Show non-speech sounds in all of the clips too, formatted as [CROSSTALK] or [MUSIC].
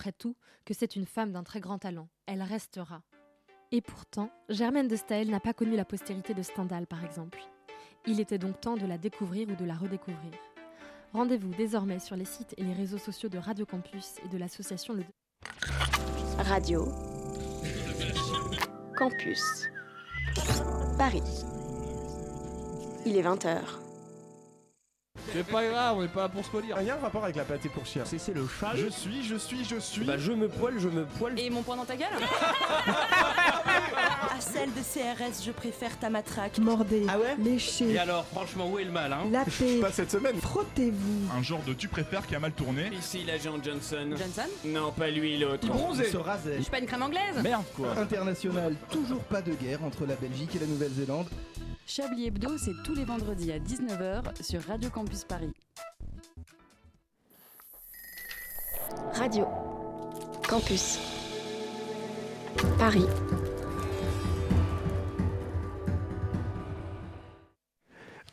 après tout que c'est une femme d'un très grand talent. Elle restera. Et pourtant, Germaine de Staël n'a pas connu la postérité de Stendhal, par exemple. Il était donc temps de la découvrir ou de la redécouvrir. Rendez-vous désormais sur les sites et les réseaux sociaux de Radio Campus et de l'association Le Radio Campus Paris. Il est 20h. C'est pas grave, on est pas là pour se polir. Il y a un rapport avec la pâté pour chien. C'est le chat. Je suis, je suis, je suis. Bah je me poile, je me poile. Et mon poing dans ta gueule [LAUGHS] À celle de CRS, je préfère ta matraque. Mordez, Ah ouais léchez, Et alors, franchement, où est le mal, hein lapez, Pas cette semaine. frottez-vous. Un genre de tu préfères qui a mal tourné. Ici l'agent Johnson. Johnson Non, pas lui, l'autre. Se rasait. Je suis pas une crème anglaise Merde quoi. International, toujours pas de guerre entre la Belgique et la Nouvelle-Zélande. Chablis Hebdo, c'est tous les vendredis à 19h sur Radio Campus Paris. Radio Campus Paris.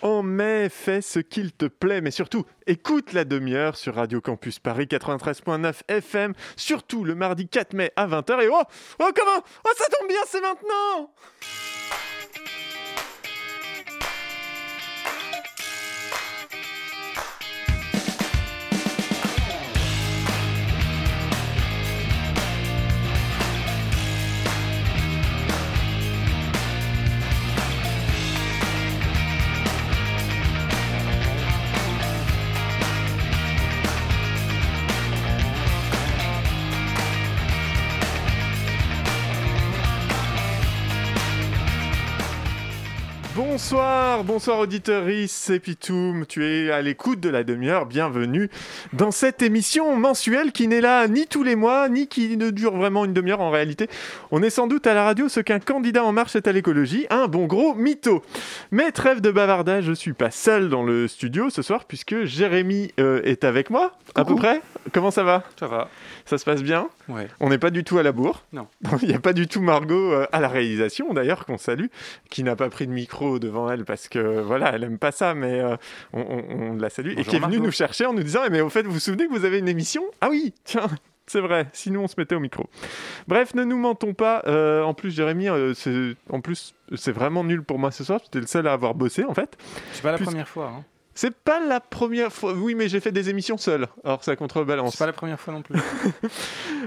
En mai, fais ce qu'il te plaît, mais surtout, écoute la demi-heure sur Radio Campus Paris 93.9 FM, surtout le mardi 4 mai à 20h. Et oh, oh comment? Oh, ça tombe bien, c'est maintenant Bonsoir, bonsoir auditeuris, c'est Pitoum, tu es à l'écoute de la demi-heure, bienvenue dans cette émission mensuelle qui n'est là ni tous les mois, ni qui ne dure vraiment une demi-heure en réalité. On est sans doute à la radio ce qu'un candidat en marche est à l'écologie, un bon gros mytho. Mais trêve de bavardage, je suis pas seul dans le studio ce soir puisque Jérémy euh, est avec moi, à peu près. Comment ça va? Ça va. Ça se passe bien? Ouais. On n'est pas du tout à la bourre. Non. [LAUGHS] Il n'y a pas du tout Margot euh, à la réalisation, d'ailleurs, qu'on salue, qui n'a pas pris de micro devant elle parce que, voilà, elle aime pas ça, mais euh, on, on- on la salue. Bonjour, et qui est venue nous chercher en nous disant Eh, Mais au fait, vous vous souvenez que vous avez une émission? Ah oui, tiens [LAUGHS] c'est vrai, sinon on se mettait au micro. Bref, ne nous mentons pas. euh, en plus, Jérémy, euh, en plus, c'est vraiment nul pour moi ce soir. J'étais le seul à avoir bossé, en fait. C'est pas la première fois. Hein. C'est pas la première fois. Oui, mais j'ai fait des émissions seul. Alors ça contrebalance. C'est pas la première fois non plus. [LAUGHS]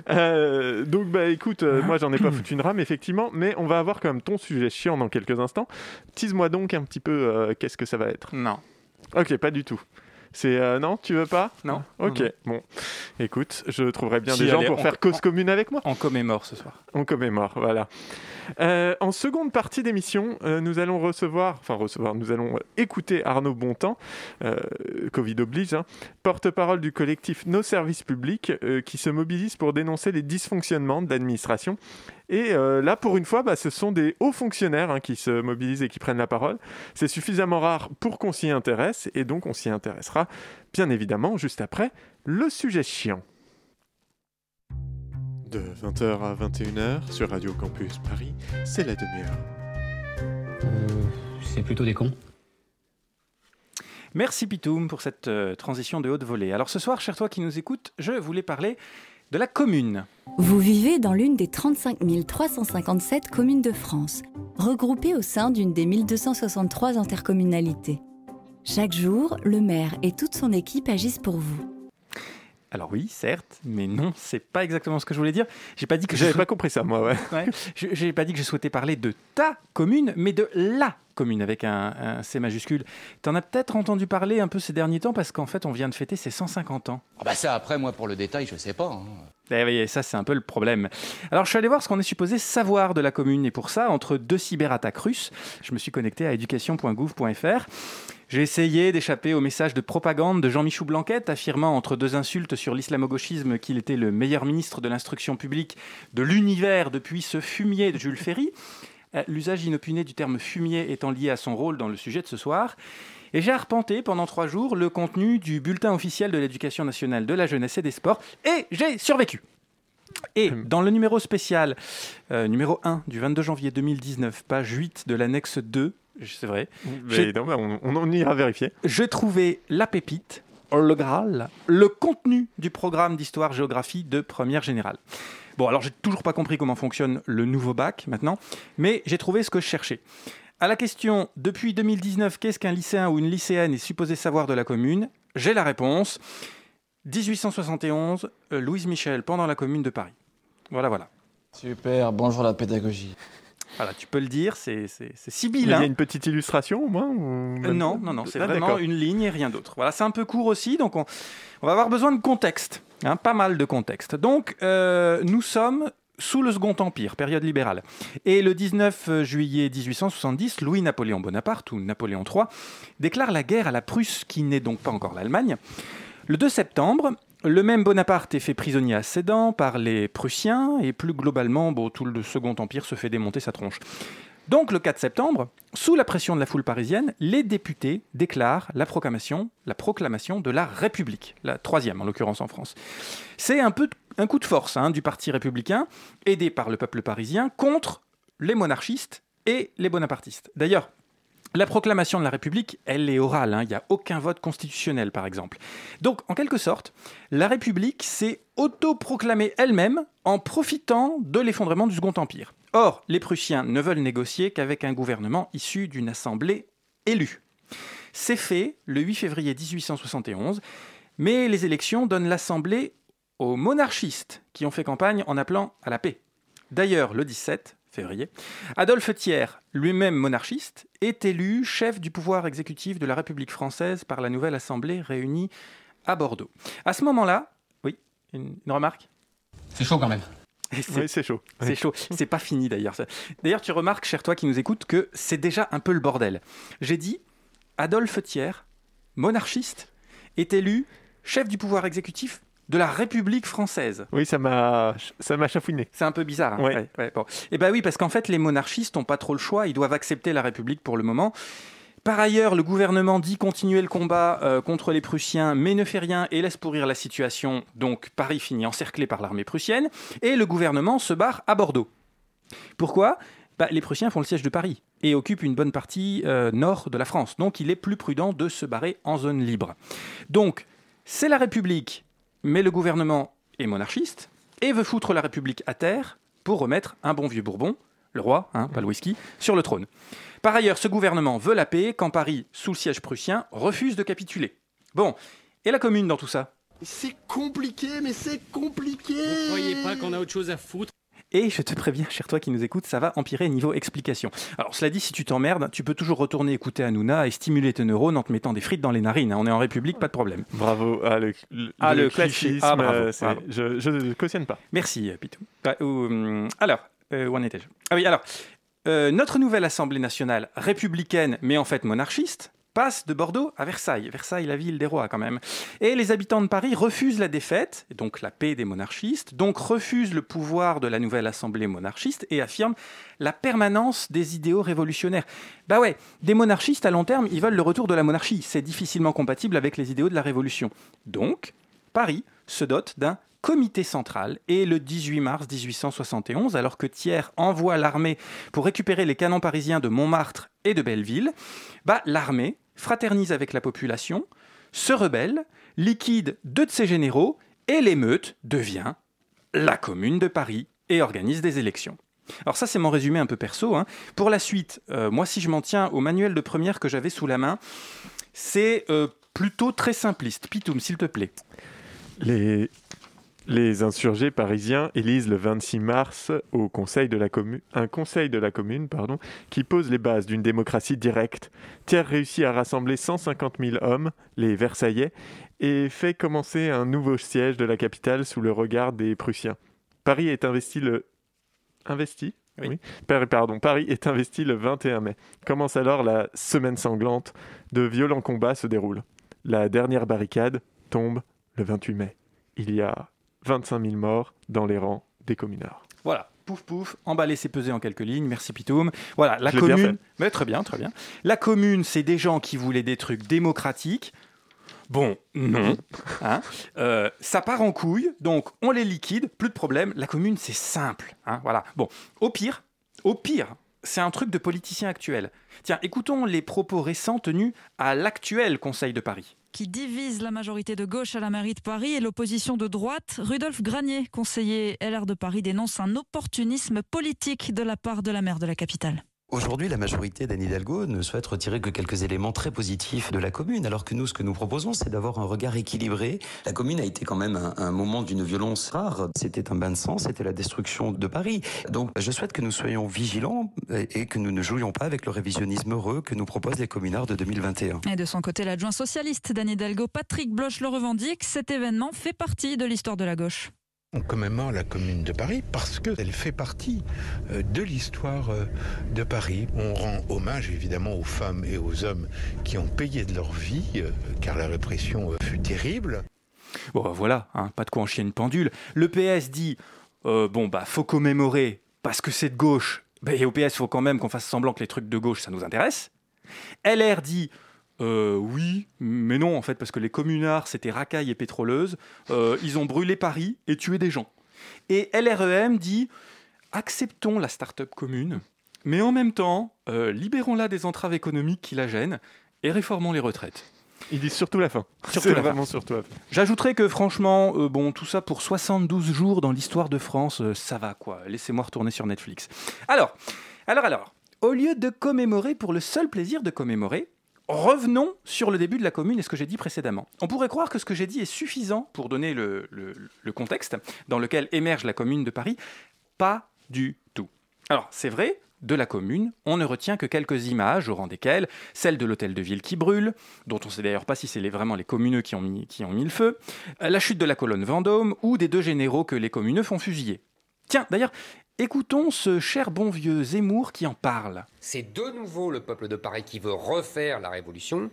Euh, donc bah écoute, euh, moi j'en ai pas foutu une rame effectivement, mais on va avoir quand même ton sujet chiant dans quelques instants. Tease-moi donc un petit peu euh, qu'est-ce que ça va être. non. Ok, pas du tout. C'est euh, non, tu veux pas? Non. Ok, Non, non. bon. Écoute, je trouverai bien Si, des gens pour on- faire cause on- commune avec moi. On commémore ce soir. On commémore, voilà. Euh, en seconde partie d'émission, euh, nous allons recevoir, enfin recevoir, nous allons euh, écouter Arnaud Bontemps, Covid oblige, hein, porte-parole du collectif Nos Services Publics, qui se mobilise pour dénoncer les dysfonctionnements de l'administration. Et euh, là, pour une fois, bah, ce sont des hauts fonctionnaires hein, qui se mobilisent et qui prennent la parole. C'est suffisamment rare pour qu'on s'y intéresse, et donc on s'y intéressera, bien évidemment, juste après le sujet chiant. De 20h à 21h sur Radio Campus Paris, c'est la demi-heure. c'est plutôt des cons. Merci Pitoum pour cette euh, transition de haute volée. Alors ce soir, cher toi qui nous écoutes, je voulais parler de la commune. Vous vivez dans l'une des 35 357 communes de France, regroupées au sein d'une des 1263 intercommunalités. Chaque jour, le maire et toute son équipe agissent pour vous. Alors oui, certes, mais non, c'est pas exactement ce que je voulais dire. J'ai pas dit que je J'avais sou- pas compris ça, moi, ouais. Ouais. Je- J'ai pas dit que je souhaitais parler de ta commune, mais de la commune avec un, un C majuscule. T'en as peut-être entendu parler un peu ces derniers temps parce qu'en fait, on vient de fêter ses 150 ans. Ah bah ça après moi pour le détail je sais pas. hein. Eh oui, ça c'est un peu le problème. Alors je suis allé voir ce qu'on est supposé savoir de la commune et pour ça, entre deux cyberattaques russes, je me suis connecté à education.gouv.fr. J'ai essayé d'échapper au message de propagande de Jean-Michel Blanquette affirmant entre deux insultes sur l'islamo-gauchisme qu'il était le meilleur ministre de l'instruction publique de l'univers depuis ce fumier de Jules Ferry. Euh, L'usage inopiné du terme fumier étant lié à son rôle dans le sujet de ce soir. Et j'ai arpenté pendant trois jours le contenu du bulletin officiel de l'éducation nationale de la jeunesse et des sports et j'ai survécu. Et dans le numéro spécial, euh, numéro 1 du 22 janvier 2019, page 8 de l'annexe 2, c'est vrai, Mais non, bah, on, on, on ira vérifier. j'ai trouvé la pépite, le Graal, le contenu du programme d'histoire-géographie de première générale. Bon, alors j'ai toujours pas compris comment fonctionne le nouveau bac maintenant, mais j'ai trouvé ce que je cherchais. À la question depuis 2019, qu'est-ce qu'un lycéen ou une lycéenne est supposé savoir de la commune? J'ai la réponse. 1871, euh, Louise Michel pendant la commune de Paris. Voilà, voilà. Super, bonjour la pédagogie. Voilà, tu peux le dire, c'est c'est Il y sibyllin. a une petite illustration au moins ou Euh, non, non, non, c'est Ah, vraiment une ligne et rien d'autre. Voilà, c'est un peu court aussi, donc on, on va avoir besoin de contexte, hein, pas mal de contexte. Donc, euh, nous sommes sous le Second Empire, période libérale. Et le 19 juillet 1870, Louis-Napoléon Bonaparte, ou Napoléon III, déclare la guerre à la Prusse, qui n'est donc pas encore l'Allemagne. Le 2 septembre, le même Bonaparte est fait prisonnier à Sedan par les Prussiens, et plus globalement, bon, tout le Second Empire se fait démonter sa tronche. Donc le 4 septembre, sous la pression de la foule parisienne, les députés déclarent la proclamation, la proclamation de la République, la troisième en l'occurrence en France. C'est un peu un coup de force hein, du parti républicain, aidé par le peuple parisien, contre les monarchistes et les bonapartistes. D'ailleurs, la proclamation de la République, elle est orale, hein, il n'y a aucun vote constitutionnel par exemple. Donc en quelque sorte, la République s'est autoproclamée elle-même en profitant de l'effondrement du Second Empire. Or, les Prussiens ne veulent négocier qu'avec un gouvernement issu d'une assemblée élue. C'est fait le 8 février 1871, mais les élections donnent l'assemblée aux monarchistes qui ont fait campagne en appelant à la paix. D'ailleurs, le 17 février, Adolphe Thiers, lui-même monarchiste, est élu chef du pouvoir exécutif de la République française par la nouvelle assemblée réunie à Bordeaux. À ce moment-là, oui, une, une remarque? C'est chaud quand même. C'est- Oui, c'est chaud. c'est chaud. C'est pas fini d'ailleurs. D'ailleurs, tu remarques, cher toi qui nous écoutes, que c'est déjà un peu le bordel. J'ai dit Adolphe Thiers, monarchiste, est élu chef du pouvoir exécutif de la République française. Oui, ça m'a ça m'a chafouiné. C'est un peu bizarre. hein. Ouais. Ouais, ouais, bon. Eh ben oui, parce qu'en fait, les monarchistes n'ont pas trop le choix. Ils doivent accepter la République pour le moment. Par ailleurs, le gouvernement dit continuer le combat euh, contre les Prussiens, mais ne fait rien et laisse pourrir la situation. Donc Paris finit encerclé par l'armée prussienne et le gouvernement se barre à Bordeaux. Pourquoi? Bah, Les Prussiens font le siège de Paris et occupent une bonne partie euh, nord de la France. Donc il est plus prudent de se barrer en zone libre. Donc c'est la République, mais le gouvernement est monarchiste et veut foutre la République à terre pour remettre un bon vieux Bourbon, le roi, hein, pas le whisky, sur le trône. Par ailleurs, ce gouvernement veut la paix quand Paris, sous le siège prussien, refuse de capituler. Bon, et la commune dans tout ça? C'est compliqué, mais c'est compliqué Vous croyez pas qu'on a autre chose à foutre? Et je te préviens, cher toi qui nous écoutes, ça va empirer niveau explication. Alors, cela dit, si tu t'emmerdes, tu peux toujours retourner écouter Hanouna et stimuler tes neurones en te mettant des frites dans les narines. On est en République, pas de problème. Bravo. Ah, le, le, Ah, le classisme, cliché. Ah, bravo, euh, bravo. Je, je ne cautionne pas. Merci, euh, Pitou. Ah, ou, hum, alors, euh, où en étais-je? Ah oui, alors, euh, notre nouvelle Assemblée nationale, républicaine, mais en fait monarchiste, passe de Bordeaux à Versailles. Versailles, la ville des rois, quand même. Et les habitants de Paris refusent la défaite, donc la paix des monarchistes, donc refusent le pouvoir de la nouvelle Assemblée monarchiste et affirment la permanence des idéaux révolutionnaires. Bah ouais, des monarchistes à long terme, ils veulent le retour de la monarchie. C'est difficilement compatible avec les idéaux de la Révolution. Donc, Paris se dote d'un comité central et le 18 mars 1871, alors que Thiers envoie l'armée pour récupérer les canons parisiens de Montmartre et de Belleville, bah, l'armée fraternise avec la population, se rebelle, liquide deux de ses généraux et l'émeute devient la commune de Paris et organise des élections. Alors ça c'est mon résumé un peu perso. hein. Pour la suite, euh, moi si je m'en tiens au manuel de première que j'avais sous la main, c'est euh, plutôt très simpliste. Pitoum, s'il te plaît. Les insurgés parisiens élisent le 26 mars au conseil de la commune, un conseil de la commune pardon, qui pose les bases d'une démocratie directe. Thiers réussit à rassembler 150 000 hommes, les Versaillais, et fait commencer un nouveau siège de la capitale sous le regard des Prussiens. Paris est investi le... Investi? Oui. Par- Pardon, Paris est investi le 21 mai. Commence alors la semaine sanglante. De violents combats se déroulent. La dernière barricade tombe le 28 mai. Il y a 25 000 morts dans les rangs des communards. Voilà, pouf pouf, emballer c'est peser en quelques lignes, merci Pitoum. Voilà, la Je l'ai bien commune. Mais très bien, très bien. La commune, c'est des gens qui voulaient des trucs démocratiques. Bon, non. Hein. Euh, ça part en couille, donc on les liquide, plus de problème. La commune, c'est simple. hein, voilà. Bon, au pire, au pire, c'est un truc de politicien actuel. Tiens, écoutons les propos récents tenus à l'actuel Conseil de Paris. Qui divise la majorité de gauche à la mairie de Paris et l'opposition de droite. Rudolf Granier, conseiller LR de Paris, dénonce un opportunisme politique de la part de la maire de la capitale. Aujourd'hui, la majorité d'Anne Hidalgo ne souhaite retirer que quelques éléments très positifs de la commune, alors que nous, ce que nous proposons, c'est d'avoir un regard équilibré. La commune a été quand même un, moment d'une violence rare. C'était un bain de sang, c'était la destruction de Paris. Donc, je souhaite que nous soyons vigilants et que nous ne jouions pas avec le révisionnisme heureux que nous proposent les communards de 2021. Et de son côté, l'adjoint socialiste d'Anne Hidalgo, Patrick Bloch, le revendique. Cet événement fait partie de l'histoire de la gauche. On commémore la commune de Paris parce qu'elle fait partie euh, de l'histoire euh, de Paris. On rend hommage évidemment aux femmes et aux hommes qui ont payé de leur vie, euh, car la répression fut terrible. Bon, bah, voilà, hein, pas de quoi en chier une pendule. Le PS dit bon, bah, faut commémorer parce que c'est de gauche. Bah, et au PS, faut quand même qu'on fasse semblant que les trucs de gauche, ça nous intéresse. LR dit euh, oui, mais non, en fait, parce que les communards, c'était racailles et pétroleuses. Euh, ils ont brûlé Paris et tué des gens. Et LREM dit acceptons la start-up commune, mais en même temps, euh, libérons-la des entraves économiques qui la gênent et réformons les retraites. Ils disent surtout la fin. C'est la fin. vraiment surtout la fin. J'ajouterais que franchement, euh, bon, tout ça pour 72 jours dans l'histoire de France, euh, ça va quoi. Laissez-moi retourner sur Netflix. Alors, alors, alors, au lieu de commémorer pour le seul plaisir de commémorer, revenons sur le début de la commune et ce que j'ai dit précédemment. On pourrait croire que ce que j'ai dit est suffisant pour donner le, contexte dans lequel émerge la commune de Paris. Pas du tout. Alors, c'est vrai, de la commune, on ne retient que quelques images, au rang desquelles celle de l'hôtel de ville qui brûle, dont on ne sait d'ailleurs pas si c'est vraiment les communeux qui ont, mis, qui ont mis le feu, la chute de la colonne Vendôme, ou des deux généraux que les communeux font fusiller. Tiens, d'ailleurs, écoutons ce cher bon vieux Zemmour qui en parle. C'est de nouveau le peuple de Paris qui veut refaire la révolution,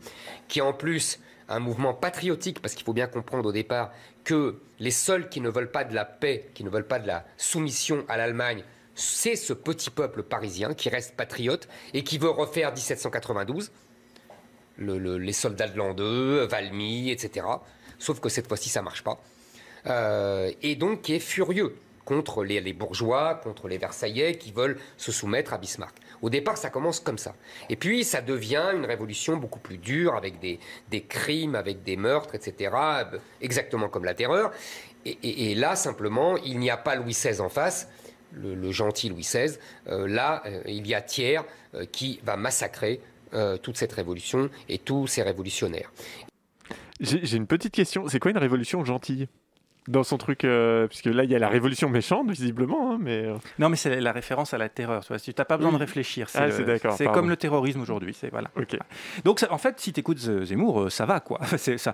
qui en plus un mouvement patriotique, parce qu'il faut bien comprendre au départ que les seuls qui ne veulent pas de la paix, qui ne veulent pas de la soumission à l'Allemagne, c'est ce petit peuple parisien qui reste patriote et qui veut refaire 1792, le- le- les soldats de l'an 2, Valmy, etc. Sauf que cette fois-ci, ça marche pas. Euh, et donc qui est furieux contre les, bourgeois, contre les Versaillais qui veulent se soumettre à Bismarck. Au départ, ça commence comme ça. Et puis, ça devient une révolution beaucoup plus dure, avec des, des crimes, avec des meurtres, etc., exactement comme la terreur. Et, là, simplement, il n'y a pas Louis XVI en face, le, gentil Louis XVI. Euh, là, euh, il y a Thiers euh, qui va massacrer toute cette révolution et tous ces révolutionnaires. J'ai une petite question. C'est quoi une révolution gentille? Dans son truc, euh, puisque là, il y a la révolution méchante, visiblement, hein, mais... euh, Non, mais c'est la référence à la terreur. Tu n'as pas besoin Oui. de réfléchir. Ah, c'est d'accord, C'est comme le terrorisme aujourd'hui. C'est voilà. Donc, ça- en fait, si tu écoutes Zemmour, euh, ça va quoi. [LAUGHS] C'est ça.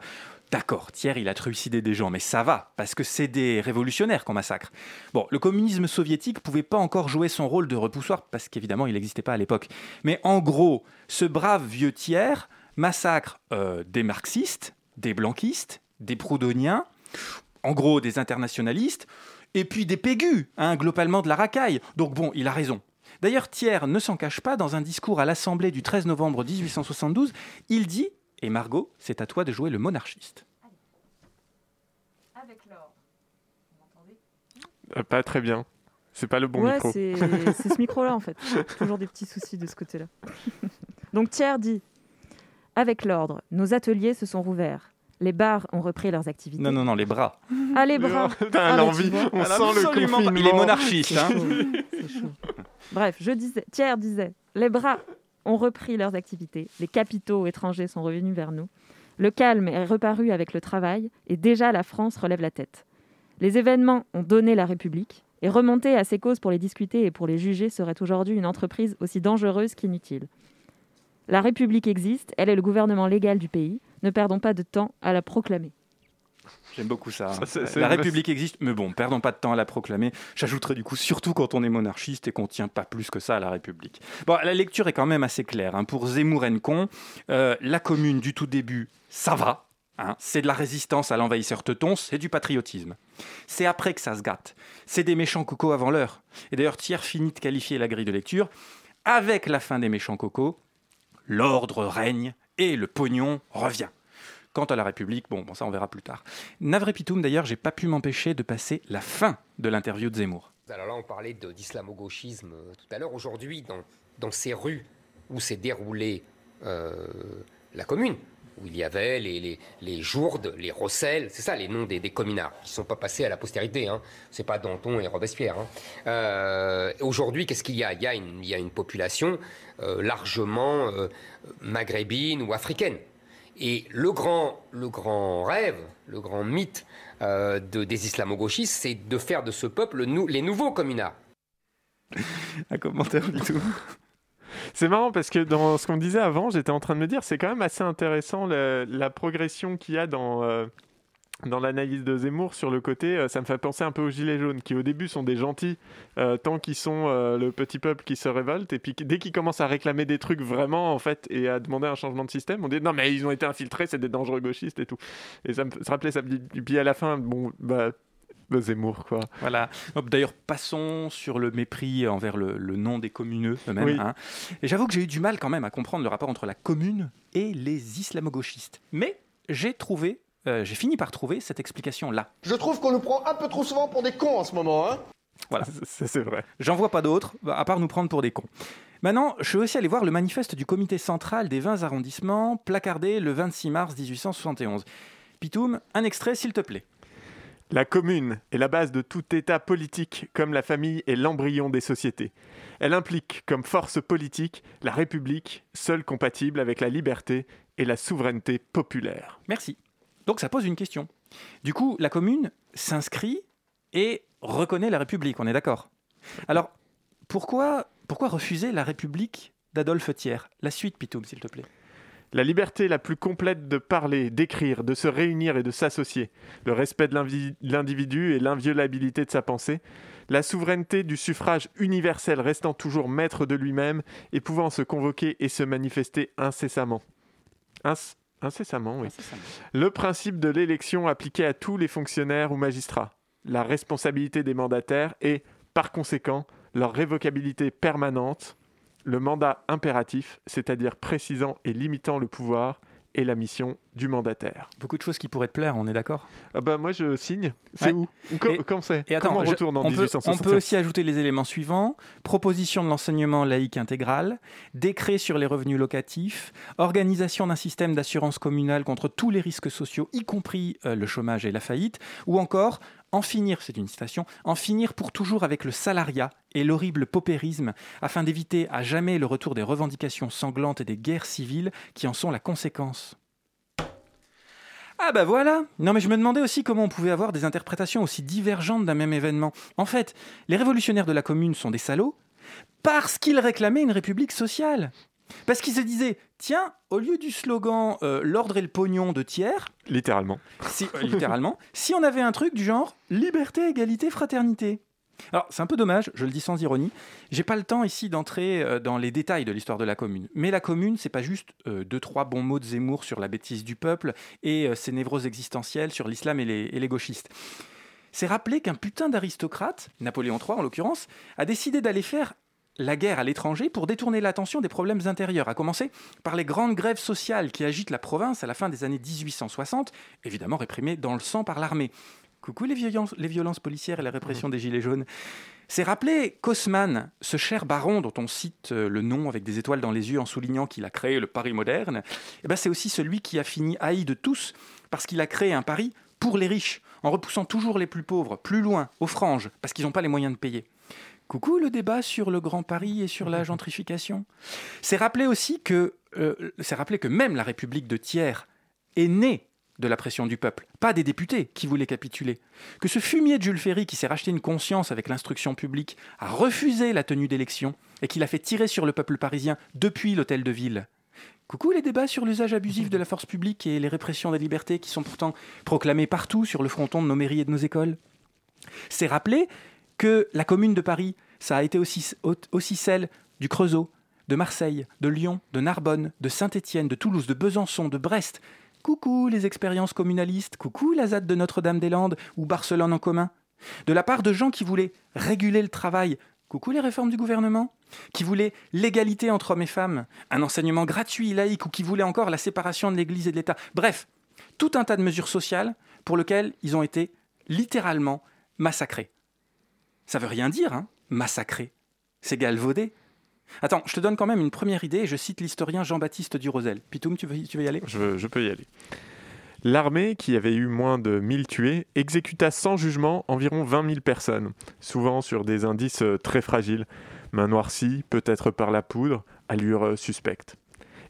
D'accord, Thiers, il a trucidé des gens, mais ça va, parce que c'est des révolutionnaires qu'on massacre. Bon, le communisme soviétique pouvait pas encore jouer son rôle de repoussoir, parce qu'évidemment, il n'existait pas à l'époque. Mais en gros, ce brave vieux Thiers massacre euh, des marxistes, des blanquistes, des proudhoniens, en gros des internationalistes, et puis des pégus, hein, globalement de la racaille. Donc bon, il a raison. D'ailleurs, Thiers ne s'en cache pas, dans un discours à l'Assemblée du 13 novembre 1872, il dit, et Margot, c'est à toi de jouer le monarchiste. Avec l'or. euh, pas très bien. C'est pas le bon ouais, micro. c'est [LAUGHS] c'est ce micro-là en fait. Toujours des petits soucis de ce côté-là. [LAUGHS] Donc Thiers dit Avec l'ordre, nos ateliers se sont rouverts. Les bars ont repris leurs activités. Non, non, non, les bras. Ah, les bras T'as Ah, l'envie, on Ah, sent le confinement. Il est monarchiste. hein. Chaud, chaud. Bref, je disais, Thiers disait Les bras ont repris leurs activités. Les capitaux étrangers sont revenus vers nous. Le calme est reparu avec le travail et déjà la France relève la tête. Les événements ont donné la République et remonter à ces causes pour les discuter et pour les juger serait aujourd'hui une entreprise aussi dangereuse qu'inutile. La République existe, elle est le gouvernement légal du pays. Ne perdons pas de temps à la proclamer. J'aime beaucoup ça. hein. Ça, c'est- c'est- la République existe, mais bon, perdons pas de temps à la proclamer. J'ajouterais du coup, surtout quand on est monarchiste et qu'on tient pas plus que ça à la République. Bon, la lecture est quand même assez claire. hein. Pour Zemmour Con, euh, la commune du tout début, ça va. hein. C'est de la résistance à l'envahisseur teuton, c'est du patriotisme. C'est après que ça se gâte. C'est des méchants cocos avant l'heure. Et d'ailleurs, Thiers finit de qualifier la grille de lecture. Avec la fin des méchants cocos, l'ordre règne et le pognon revient. Quant à la République, bon, ça on verra plus tard. Navré Pitoum, d'ailleurs, j'ai pas pu m'empêcher de passer la fin de l'interview de Zemmour. Alors là, on parlait d'islamo-gauchisme euh, tout à l'heure. Aujourd'hui, dans, dans ces rues où s'est déroulée euh, la commune, où il y avait les, les, les Jourdes, les Rossel, c'est ça les noms des, des communards, qui ne sont pas passés à la postérité. Hein. C'est pas Danton et Robespierre. Hein. Euh, Aujourd'hui, qu'est-ce qu'il y a? Il y a, une, il y a une population euh, largement euh, maghrébine ou africaine. Et le grand, le grand rêve, le grand mythe de, des islamo-gauchistes, c'est de faire de ce peuple les nouveaux communards. Un commentaire tout. C'est marrant parce que dans ce qu'on disait avant, j'étais en train de me dire, c'est quand même assez intéressant la, progression qu'il y a dans, euh, dans l'analyse de Zemmour sur le côté. euh, ça me fait penser un peu aux Gilets jaunes, qui au début sont des gentils, euh, tant qu'ils sont le petit peuple qui se révolte, et puis dès qu'ils commencent à réclamer des trucs vraiment, en fait, et à demander un changement de système, on dit non, mais ils ont été infiltrés, c'est des dangereux gauchistes et tout. Et ça me ça rappelait ça. Puis à la fin, bon, bah. Zemmour, quoi. Voilà. D'ailleurs, passons sur le mépris envers le, le nom des communeux eux-mêmes. Oui. hein. Et j'avoue que j'ai eu du mal quand même à comprendre le rapport entre la commune et les islamo-gauchistes. Mais j'ai trouvé, euh, j'ai fini par trouver cette explication-là. Je trouve qu'on nous prend un peu trop souvent pour des cons en ce moment, hein Voilà. [LAUGHS] C'est vrai. J'en vois pas d'autres, à part nous prendre pour des cons. Maintenant, je suis aussi allé voir le manifeste du comité central des 20 arrondissements, placardé le 26 mars 1871. Pitoum, un extrait s'il te plaît. La commune est la base de tout État politique, comme la famille est l'embryon des sociétés. Elle implique comme force politique la République, seule compatible avec la liberté et la souveraineté populaire. Merci. Donc ça pose une question. Du coup, la commune s'inscrit et reconnaît la République, on est d'accord? Alors, pourquoi, pourquoi refuser la République d'Adolphe Thiers? La suite, Pitoum, s'il te plaît. La liberté la plus complète de parler, d'écrire, de se réunir et de s'associer, le respect de l'individu et l'inviolabilité de sa pensée, la souveraineté du suffrage universel restant toujours maître de lui-même et pouvant se convoquer et se manifester incessamment. Inc- incessamment, oui. Le principe de l'élection appliqué à tous les fonctionnaires ou magistrats, la responsabilité des mandataires et, par conséquent, leur révocabilité permanente, le mandat impératif, c'est-à-dire précisant et limitant le pouvoir et la mission du mandataire. Beaucoup de choses qui pourraient te plaire, on est d'accord? Ah bah moi je signe. C'est Ouais. où? Quand c'est? Comment on je- retourne en on peut, 1865 on peut aussi ajouter les éléments suivants proposition de l'enseignement laïque intégral, décret sur les revenus locatifs, organisation d'un système d'assurance communale contre tous les risques sociaux, y compris euh, le chômage et la faillite, ou encore en finir, c'est une citation, en finir pour toujours avec le salariat et l'horrible paupérisme, afin d'éviter à jamais le retour des revendications sanglantes et des guerres civiles qui en sont la conséquence. Ah bah voilà Non mais je me demandais aussi comment on pouvait avoir des interprétations aussi divergentes d'un même événement. En fait, les révolutionnaires de la commune sont des salauds parce qu'ils réclamaient une république sociale. Parce qu'ils se disaient, tiens, au lieu du slogan euh, l'ordre et le pognon de Thiers, Littéralement. si, euh, littéralement, [LAUGHS] si on avait un truc du genre liberté, égalité, fraternité. Alors, c'est un peu dommage, je le dis sans ironie. J'ai pas le temps ici d'entrer euh, dans les détails de l'histoire de la commune. Mais la commune, c'est pas juste euh, deux, trois bons mots de Zemmour sur la bêtise du peuple et euh, ses névroses existentielles sur l'islam et et les gauchistes. C'est rappeler qu'un putain d'aristocrate, Napoléon III en l'occurrence, a décidé d'aller faire la guerre à l'étranger pour détourner l'attention des problèmes intérieurs, à commencer par les grandes grèves sociales qui agitent la province à la fin des années 1860, évidemment réprimées dans le sang par l'armée. Coucou les violences, policières et la répression des Gilets jaunes. C'est rappeler qu'Haussmann, ce cher baron dont on cite euh, le nom avec des étoiles dans les yeux en soulignant qu'il a créé le Paris moderne, eh ben c'est aussi celui qui a fini haï de tous parce qu'il a créé un Paris pour les riches, en repoussant toujours les plus pauvres, plus loin, aux franges, parce qu'ils n'ont pas les moyens de payer. Coucou le débat sur le Grand Paris et sur la [LAUGHS] gentrification. C'est rappeler aussi que, euh, c'est que même la République de Thiers est née de la pression du peuple, pas des députés qui voulaient capituler. Que ce fumier de Jules Ferry qui s'est racheté une conscience avec l'instruction publique a refusé la tenue d'élection et qu'il a fait tirer sur le peuple parisien depuis l'hôtel de ville. Coucou les débats sur l'usage abusif de la force publique et les répressions des libertés qui sont pourtant proclamés partout sur le fronton de nos mairies et de nos écoles. C'est rappeler que la commune de Paris, ça a été aussi, celle du Creusot, de Marseille, de Lyon, de Narbonne, de Saint-Étienne, de Toulouse, de Besançon, de Brest. Coucou les expériences communalistes, coucou la ZAD de Notre-Dame-des-Landes ou Barcelone en commun. De la part de gens qui voulaient réguler le travail, coucou les réformes du gouvernement, qui voulaient l'égalité entre hommes et femmes, un enseignement gratuit, laïque, ou qui voulaient encore la séparation de l'Église et de l'État. Bref, tout un tas de mesures sociales pour lesquelles ils ont été littéralement massacrés. Ça veut rien dire, hein, massacrer. C'est galvaudé. Attends, je te donne quand même une première idée et je cite l'historien Jean-Baptiste Durosel. Pitoum, tu veux, tu veux y aller? Je, peux y aller. L'armée, qui avait eu moins de 1000 tués, exécuta sans jugement environ 20 000 personnes, souvent sur des indices euh, très fragiles, main noircie, peut-être par la poudre, allure euh, suspecte.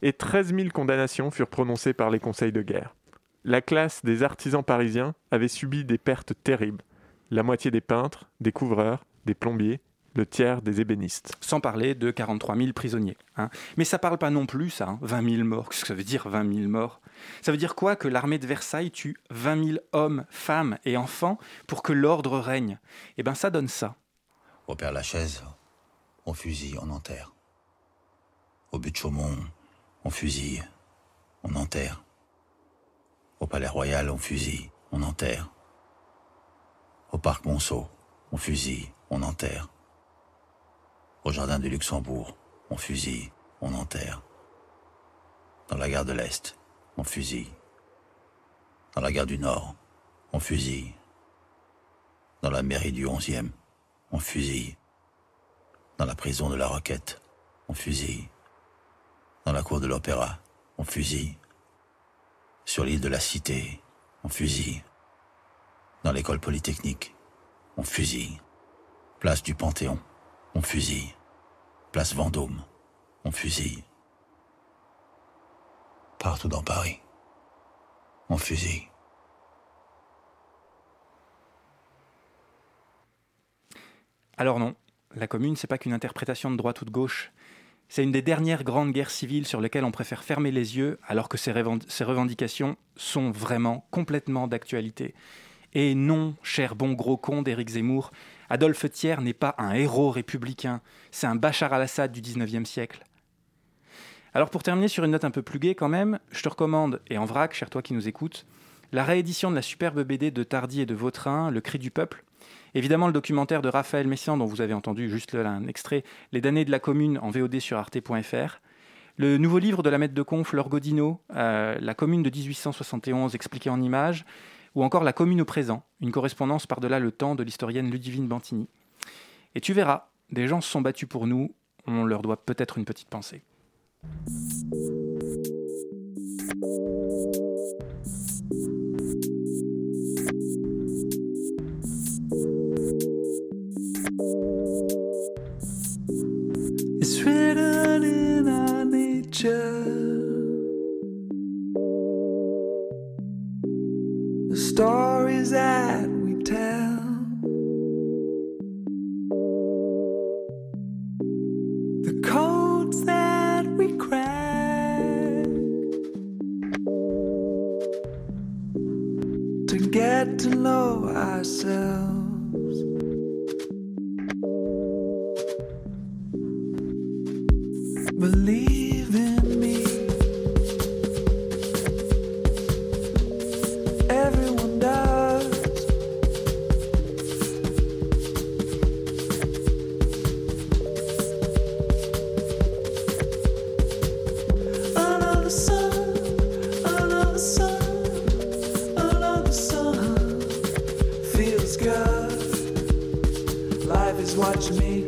Et 13 000 condamnations furent prononcées par les conseils de guerre. La classe des artisans parisiens avait subi des pertes terribles. La moitié des peintres, des couvreurs, des plombiers, le tiers des ébénistes. Sans parler de 43 000 prisonniers. Hein. Mais ça parle pas non plus, ça, hein, 20 000 morts. Qu'est-ce que ça veut dire 20 000 morts? Ça veut dire quoi que l'armée de Versailles tue 20 000 hommes, femmes et enfants pour que l'ordre règne? Eh bien, ça donne ça. Au Père Lachaise, on fusille, on enterre. Au but de Chaumont, on fusille, on enterre. Au Palais Royal, on fusille, on enterre. Au Parc Monceau, on fusille, on enterre. Au Jardin du Luxembourg, on fusille, on enterre. Dans la gare de l'Est, on fusille. Dans la gare du Nord, on fusille. Dans la mairie du 11e, on fusille. Dans la prison de la Roquette, on fusille. Dans la cour de l'Opéra, on fusille. Sur l'île de la Cité, on fusille. Dans l'école polytechnique, on fusille. Place du Panthéon, on fusille. Place Vendôme, on fusille. Partout dans Paris, on fusille. Alors non, la commune, c'est pas qu'une interprétation de droite ou de gauche. C'est une des dernières grandes guerres civiles sur lesquelles on préfère fermer les yeux alors que ces, revendications sont vraiment complètement d'actualité. Et non, cher bon gros con d'Éric Zemmour, Adolphe Thiers n'est pas un héros républicain, c'est un Bachar al-Assad du 19e siècle. Alors pour terminer sur une note un peu plus gaie quand même, je te recommande, et en vrac, cher toi qui nous écoutes, la réédition de la superbe BD de Tardy et de Vautrin, Le cri du peuple. Évidemment le documentaire de Raphaël Messiaen dont vous avez entendu juste là un extrait, Les damnés de la commune en VOD sur arte.fr. Le nouveau livre de la maître de conf, Laure Godino, euh, La commune de 1871 expliquée en images ou encore La commune au présent, une correspondance par-delà le temps de l'historienne Ludivine Bantini. Et tu verras, des gens se sont battus pour nous, on leur doit peut-être une petite pensée. Stories that we tell. The codes that we crack. To get to know ourselves.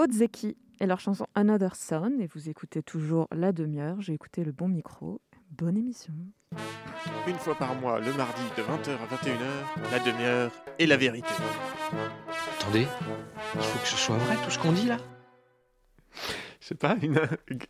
Odzeki et leur chanson Another Son. Et vous écoutez toujours la demi-heure. J'ai écouté le bon micro. Bonne émission. Une fois par mois, le mardi de 20h à 21h, la demi-heure et la vérité. Attendez, il faut que ce soit vrai tout ce qu'on dit là? Sais pas, une...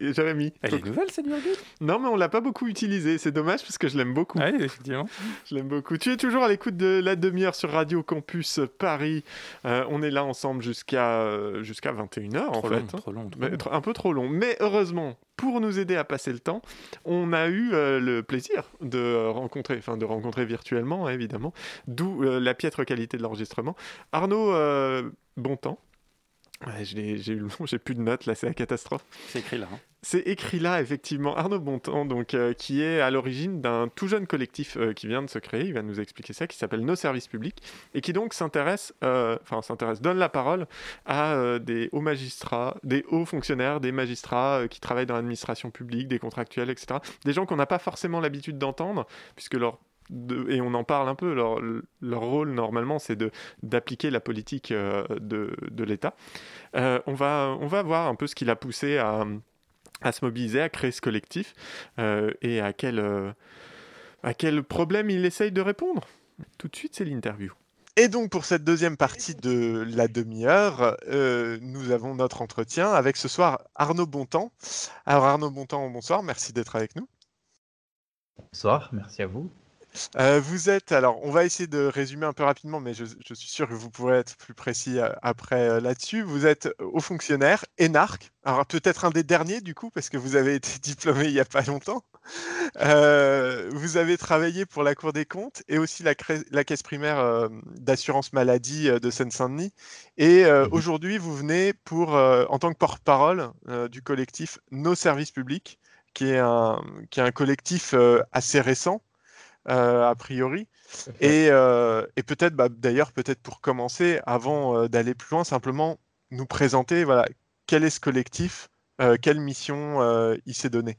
[LAUGHS] Jérémy. Elle est nouvelle cette virgule? Non, mais on l'a pas beaucoup utilisée. C'est dommage parce que je l'aime beaucoup. Oui, effectivement. Je l'aime beaucoup. Tu es toujours à l'écoute de la demi-heure sur Radio Campus Paris. Euh, on est là ensemble jusqu'à euh, jusqu'à 21h en Trop fait. long, hein. trop long, trop Mais long. tr- Un peu trop long. Mais heureusement, pour nous aider à passer le temps, on a eu euh, le plaisir de rencontrer, enfin de rencontrer virtuellement hein, évidemment, d'où euh, la piètre qualité de l'enregistrement. Arnaud euh, Bontemps. Ouais, j'ai eu le nom, j'ai plus de notes là, c'est la catastrophe. C'est écrit là. hein. C'est écrit là, effectivement, Arnaud Bontemps, donc, euh, qui est à l'origine d'un tout jeune collectif euh, qui vient de se créer, il va nous expliquer ça, qui s'appelle Nos Services Publics, et qui donc s'intéresse, euh, enfin s'intéresse, donne la parole à des hauts magistrats, des hauts fonctionnaires, des magistrats qui travaillent dans l'administration publique, des contractuels, etc. Des gens qu'on n'a pas forcément l'habitude d'entendre, puisque leur de- et on en parle un peu, leur, leur rôle normalement c'est de, d'appliquer la politique euh, de, de l'État. Euh, on, va, on va voir un peu ce qui l'a poussé à, à se mobiliser, à créer ce collectif euh, et à quel, euh, à quel problème il essaye de répondre. Tout de suite, c'est l'interview. Et donc pour cette deuxième partie de la demi-heure, euh, nous avons notre entretien avec ce soir Arnaud Bontemps. Alors Arnaud Bontemps, bonsoir, merci d'être avec nous. Bonsoir, merci à vous. Euh, vous êtes, alors on va essayer de résumer un peu rapidement, mais je, je suis sûr que vous pourrez être plus précis euh, après euh, là-dessus. Vous êtes haut fonctionnaire, énarque, alors peut-être un des derniers du coup, parce que vous avez [LAUGHS] été diplômé il n'y a pas longtemps. Vous avez travaillé pour la Cour des comptes et aussi la, caisse primaire d'assurance maladie de Seine-Saint-Denis. Et euh, aujourd'hui, vous venez pour, en tant que porte-parole du collectif Nos Services Publics, qui est un, qui est un collectif assez récent, a priori. Et, euh, et peut-être, bah, d'ailleurs, peut-être pour commencer, avant euh, d'aller plus loin, simplement nous présenter, voilà, quel est ce collectif, euh, quelle mission euh, il s'est donné.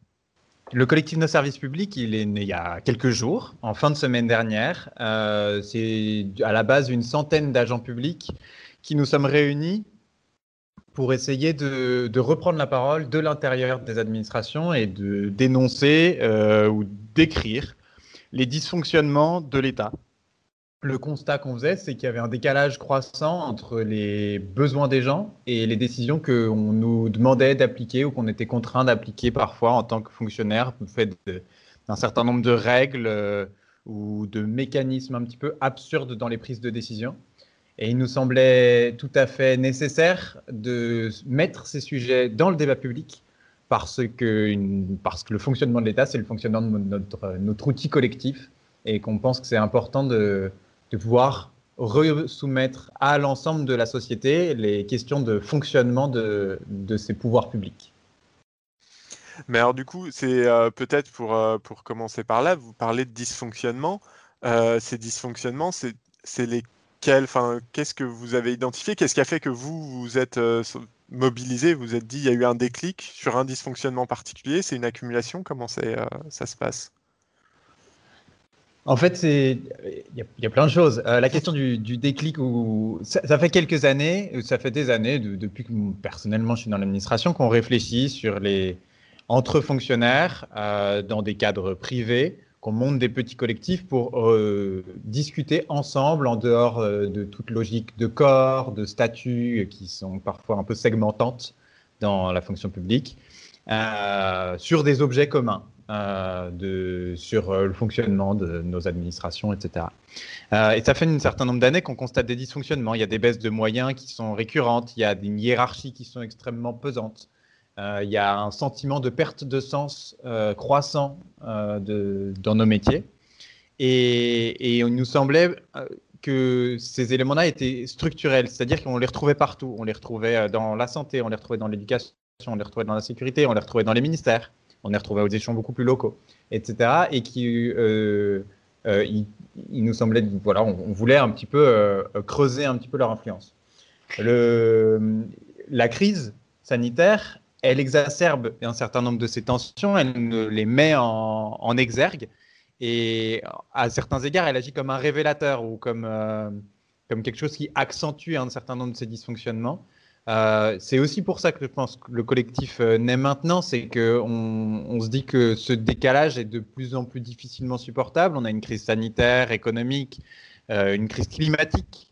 Le collectif Nos Services Publics, il est né il y a quelques jours, en fin de semaine dernière. Euh, c'est à la base une centaine d'agents publics qui nous sommes réunis pour essayer de, de reprendre la parole de l'intérieur des administrations et de dénoncer euh, ou d'écrire les dysfonctionnements de l'État. Le constat qu'on faisait, c'est qu'il y avait un décalage croissant entre les besoins des gens et les décisions qu'on nous demandait d'appliquer ou qu'on était contraint d'appliquer parfois en tant que fonctionnaire, fait d'un certain nombre de règles euh, ou de mécanismes un petit peu absurdes dans les prises de décision. Et il nous semblait tout à fait nécessaire de mettre ces sujets dans le débat public parce que, parce que le fonctionnement de l'État, c'est le fonctionnement de notre, notre outil collectif et qu'on pense que c'est important de, de pouvoir soumettre à l'ensemble de la société les questions de fonctionnement de, de ces pouvoirs publics. Mais alors du coup, c'est euh, peut-être pour, euh, pour commencer par là, vous parlez de dysfonctionnement. Euh, ces dysfonctionnements, c'est lesquels, qu'est-ce que vous avez identifié? Qu'est-ce qui a fait que vous vous êtes mobilisé, vous êtes dit, il y a eu un déclic sur un dysfonctionnement particulier C'est une accumulation Comment euh, ça se passe? En fait, il y, a- plein de choses. Euh, la question du, déclic, ça, fait quelques années, ça fait des années, de- depuis que personnellement je suis dans l'administration, qu'on réfléchit sur les entre fonctionnaires euh, dans des cadres privés, qu'on monte des petits collectifs pour euh, discuter ensemble en dehors euh, de toute logique de corps, de statut, euh, qui sont parfois un peu segmentantes dans la fonction publique, sur des objets communs, sur le fonctionnement de nos administrations, etc. Et ça fait un certain nombre d'années qu'on constate des dysfonctionnements. Il y a des baisses de moyens qui sont récurrentes, il y a des hiérarchies qui sont extrêmement pesantes. Euh, il y a un sentiment de perte de sens euh, croissant euh, dans nos métiers. Et, et il nous semblait que ces éléments-là étaient structurels, c'est-à-dire qu'on les retrouvait partout. On les retrouvait dans la santé, on les retrouvait dans l'éducation, on les retrouvait dans la sécurité, on les retrouvait dans les ministères, on les retrouvait aux échelons beaucoup plus locaux, etc. Et qui, euh, il, nous semblait, voilà, on, voulait un petit peu creuser un petit peu leur influence. Le, la crise sanitaire, elle exacerbe un certain nombre de ces tensions, elle les met en, exergue, et à certains égards, elle agit comme un révélateur ou comme, euh, quelque chose qui accentue un certain nombre de ces dysfonctionnements. Euh, c'est aussi pour ça que je pense que le collectif euh, naît maintenant, c'est qu'on on se dit que ce décalage est de plus en plus difficilement supportable. On a une crise sanitaire, économique, une crise climatique,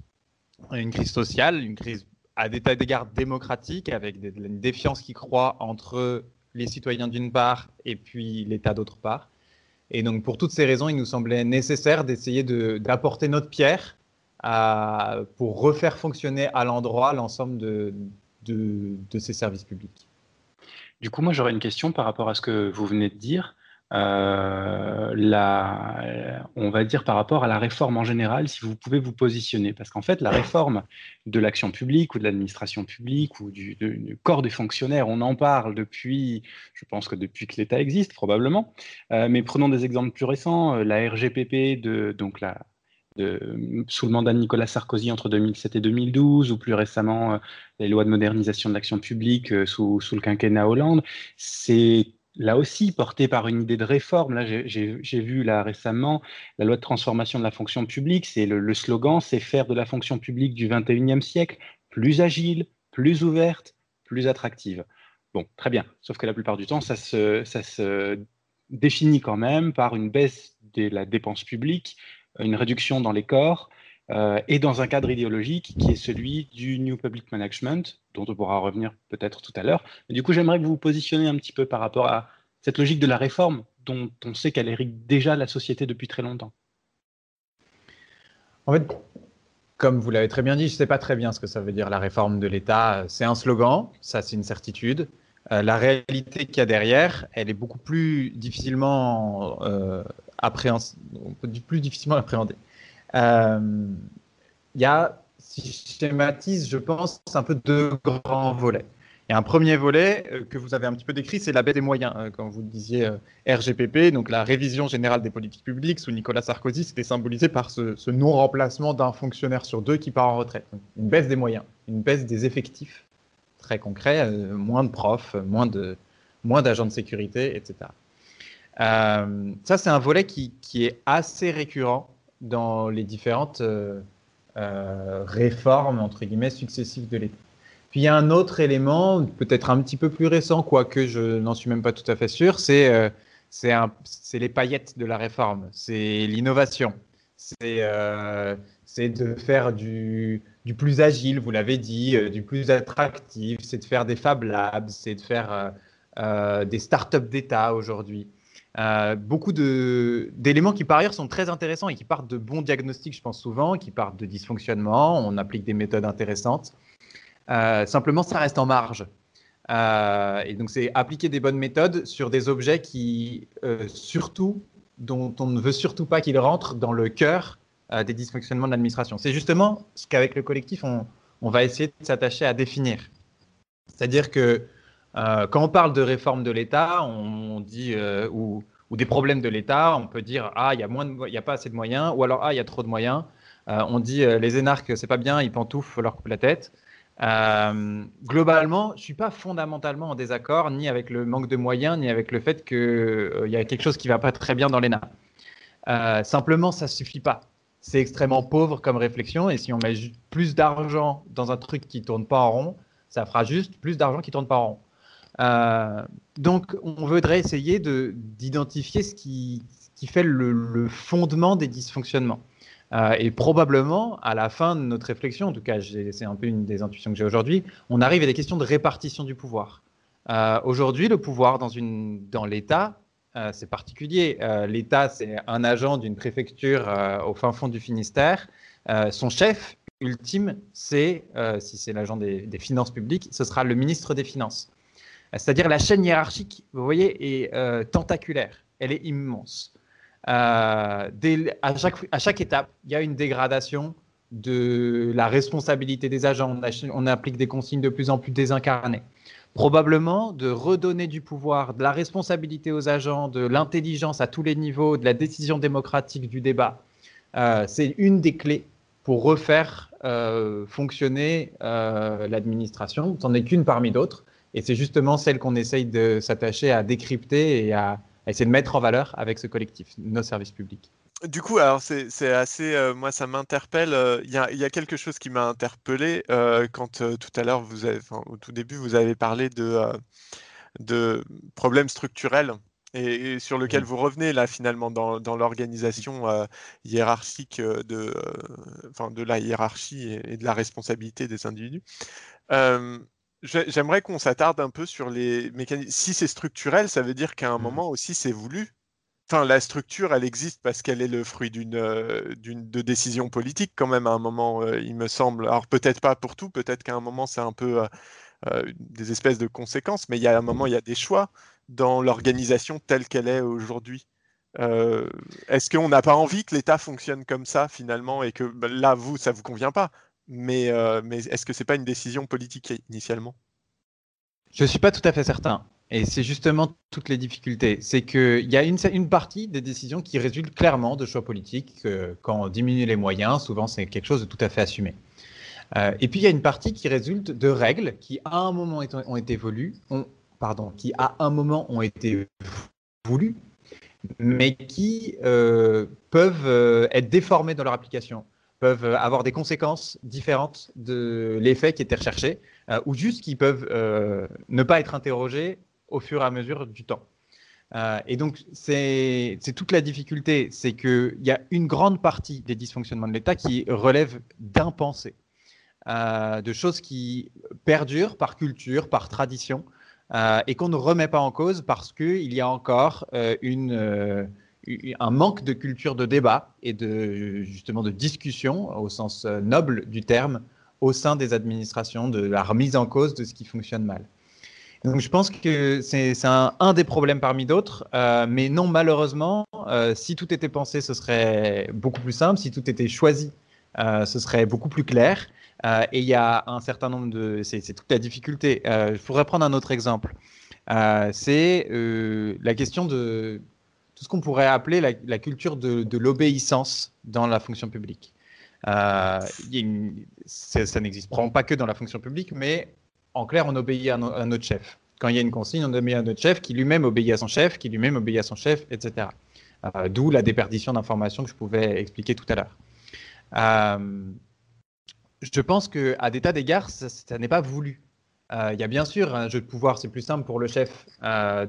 une crise sociale, une crise à des tas d'égards démocratique, avec des- une défiance qui croît entre les citoyens d'une part et puis l'État d'autre part. Et donc pour toutes ces raisons, il nous semblait nécessaire d'essayer de- d'apporter notre pierre pour refaire fonctionner à l'endroit l'ensemble de, de, de ces services publics. Du coup, moi, j'aurais une question par rapport à ce que vous venez de dire. Euh, on va dire par rapport à la réforme en général, si vous pouvez vous positionner. Parce qu'en fait, la réforme de l'action publique ou de l'administration publique ou du, corps des fonctionnaires, on en parle depuis, je pense que depuis que l'État existe, probablement. Euh, mais prenons des exemples plus récents. Euh, La RGPP, de, donc la, sous le mandat de Nicolas Sarkozy entre 2007 et 2012, ou plus récemment les lois de modernisation de l'action publique sous, sous le quinquennat Hollande, c'est là aussi porté par une idée de réforme. Là, j'ai- vu là récemment la loi de transformation de la fonction publique, c'est le, slogan, c'est faire de la fonction publique du 21e siècle plus agile, plus ouverte, plus attractive. Bon, très bien. Sauf que la plupart du temps, ça se définit quand même par une baisse de la dépense publique, une réduction dans les corps euh, et dans un cadre idéologique qui est celui du New Public Management, dont on pourra revenir peut-être tout à l'heure. Du coup, j'aimerais que vous vous positionnez un petit peu par rapport à cette logique de la réforme dont on sait qu'elle hérite déjà la société depuis très longtemps. En fait, comme vous l'avez très bien dit, je ne sais pas très bien ce que ça veut dire la réforme de l'État. C'est un slogan, ça c'est une certitude. Euh, la réalité qu'il y a derrière, elle est beaucoup plus difficilement euh, plus difficilement appréhender. Euh, Il y a, si je schématise, je pense, un peu deux grands volets. Il y a un premier volet euh, que vous avez un petit peu décrit, c'est la baisse des moyens. Euh, quand vous disiez euh, RGPP, donc la révision générale des politiques publiques sous Nicolas Sarkozy, c'était symbolisé par ce, ce non-remplacement d'un fonctionnaire sur deux qui part en retraite. Une baisse des moyens, une baisse des effectifs très concret, moins de profs, moins de moins d'agents de sécurité, etc. Ça, c'est un volet qui, qui est assez récurrent dans les différentes euh, euh, réformes entre guillemets successives de l'État. Puis il y a un autre élément, peut-être un petit peu plus récent, quoique je n'en suis même pas tout à fait sûr, c'est euh, les paillettes de la réforme, c'est l'innovation, c'est euh, de faire du, du plus agile, vous l'avez dit, euh, du plus attractif, c'est de faire des Fab Labs, c'est de faire des startups d'État aujourd'hui. Euh, beaucoup d'éléments qui par ailleurs sont très intéressants et qui partent de bons diagnostics, je pense souvent, qui partent de dysfonctionnement, on applique des méthodes intéressantes. Euh, simplement, ça reste en marge. Euh, et donc, c'est appliquer des bonnes méthodes sur des objets qui, surtout, dont on ne veut surtout pas qu'ils rentrent dans le cœur des dysfonctionnements de l'administration. C'est justement ce qu'avec le collectif, on va essayer de s'attacher à définir. C'est-à-dire que euh, quand on parle de réforme de l'État, on, dit euh, ou, des problèmes de l'État, on peut dire ah il y a il pas assez de moyens, ou alors ah il y a trop de moyens. Euh, on dit les énarques c'est pas bien, ils pantouflent, faut leur couper la tête. Globalement, je suis pas fondamentalement en désaccord ni avec le manque de moyens, ni avec le fait qu'il y a quelque chose qui va pas très bien dans l'ENA. Simplement, ça suffit pas. C'est extrêmement pauvre comme réflexion, et si on met plus d'argent dans un truc qui tourne pas en rond, ça fera juste plus d'argent qui tourne pas en rond. Euh, donc, on voudrait essayer de- d'identifier ce qui, qui fait le, fondement des dysfonctionnements. Euh, et probablement, à la fin de notre réflexion, en tout cas, c'est un peu une des intuitions que j'ai aujourd'hui, on arrive à des questions de répartition du pouvoir. Euh, aujourd'hui, le pouvoir dans, dans l'État, c'est particulier. L'État, c'est un agent d'une préfecture au fin fond du Finistère. Son chef ultime, c'est, si c'est l'agent des, des finances publiques, ce sera le ministre des Finances. C'est-à-dire la chaîne hiérarchique, vous voyez, est euh, tentaculaire. Elle est immense. euh, à, chaque, étape, il y a une dégradation de la responsabilité des agents. On, applique des consignes de plus en plus désincarnées. Probablement de redonner du pouvoir, de la responsabilité aux agents, de l'intelligence à tous les niveaux, de la décision démocratique du débat. Euh, C'est une des clés pour refaire fonctionner euh, l'administration. Ce n'en est qu'une parmi d'autres. Et c'est justement celle qu'on essaye de s'attacher à décrypter et à, à essayer de mettre en valeur avec ce collectif, nos services publics. Du coup, alors c'est assez, euh, moi ça m'interpelle. euh, Il y a, il y a quelque chose qui m'a interpellé euh, quand tout à l'heure vous avez, enfin, au tout début vous avez parlé de, de problèmes structurels et, et sur lequel vous revenez là finalement dans, dans l'organisation euh, hiérarchique de, euh, enfin, de la hiérarchie et, et de la responsabilité des individus. Euh, J'aimerais qu'on s'attarde un peu sur les mécanismes. Si c'est structurel, ça veut dire qu'à un moment aussi c'est voulu. Enfin, la structure, elle existe parce qu'elle est le fruit d'une euh, de décisions politiques quand même à un moment, euh, il me semble. Alors peut-être pas pour tout, peut-être qu'à un moment c'est un peu euh, des espèces de conséquences, mais il y a un moment il y a des choix dans l'organisation telle qu'elle est aujourd'hui. Est-ce qu'on n'a pas envie que l'État fonctionne comme ça finalement et que bah, là vous ça vous convient pas, mais euh, mais est-ce que c'est pas une décision politique initialement? Je ne suis pas tout à fait certain. Et c'est justement toutes les difficultés. C'est qu'il y a une, partie des décisions qui résultent clairement de choix politiques. que quand on diminue les moyens, souvent c'est quelque chose de tout à fait assumé. Euh, et puis il y a une partie qui résulte de règles qui à un moment ont été voulues, pardon, qui à un moment ont été voulues, mais qui euh, peuvent être déformées dans leur application, peuvent euh, avoir des conséquences différentes de l'effet qui était recherché, euh, ou juste qui peuvent euh, ne pas être interrogés au fur et à mesure du temps. Et donc, c'est toute la difficulté, c'est qu'il y a une grande partie des dysfonctionnements de l'État qui relèvent d'impensés, de choses qui perdurent par culture, par tradition, et qu'on ne remet pas en cause parce qu'il y a encore une, un manque de culture de débat et de, justement de discussion, au sens euh, noble du terme, au sein des administrations, de la remise en cause de ce qui fonctionne mal. Donc je pense que c'est un, des problèmes parmi d'autres, euh, mais non malheureusement, euh, si tout était pensé, ce serait beaucoup plus simple, si tout était choisi, ce serait beaucoup plus clair. Et il y a un certain nombre de... C'est toute la difficulté. Je pourrais prendre un autre exemple. C'est la question de tout ce qu'on pourrait appeler la, culture de, l'obéissance dans la fonction publique. Euh, ça n'existe pas que dans la fonction publique, mais en clair, on obéit à, no- à notre chef. Quand il y a une consigne, on obéit à notre chef, qui lui-même obéit à son chef, qui lui-même obéit à son chef, etc. Euh, D'où la déperdition d'informations que je pouvais expliquer tout à l'heure. Euh, je pense qu'à des tas d'égards, ça n'est pas voulu. Euh, Il y a bien sûr un jeu de pouvoir, c'est plus simple pour le chef euh,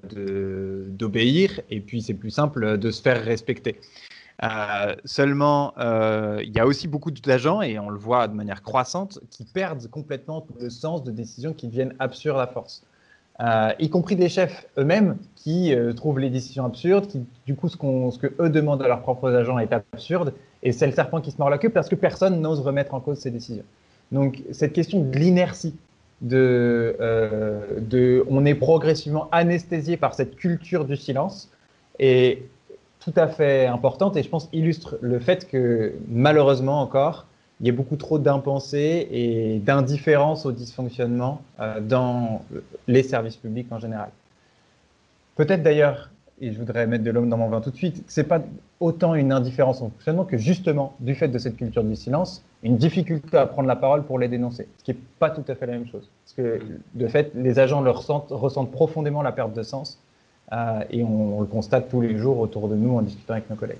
d'obéir, et puis c'est plus simple de se faire respecter. Euh, seulement, il y a aussi beaucoup d'agents, et on le voit de manière croissante, qui perdent complètement le sens de décisions qui deviennent absurdes à force. Y compris des chefs eux-mêmes qui trouvent les décisions absurdes, qui du coup ce, qu'on- demandent à leurs propres agents est absurde, et c'est le serpent qui se mord la queue parce que personne n'ose remettre en cause ces décisions. Donc cette question de l'inertie, euh, de, on est progressivement anesthésié par cette culture du silence, est tout à fait importante et je pense illustre le fait que malheureusement encore, il y a beaucoup trop d'impensés et d'indifférence au dysfonctionnement euh, dans les services publics en général. Peut-être d'ailleurs, et je voudrais mettre de l'homme dans mon vin tout de suite, c'est pas autant une indifférence au fonctionnement que justement, du fait de cette culture du silence, une difficulté à prendre la parole pour les dénoncer, ce qui n'est pas tout à fait la même chose. Parce que de fait, les agents le ressentent, profondément la perte de sens euh, et on, le constate tous les jours autour de nous en discutant avec nos collègues.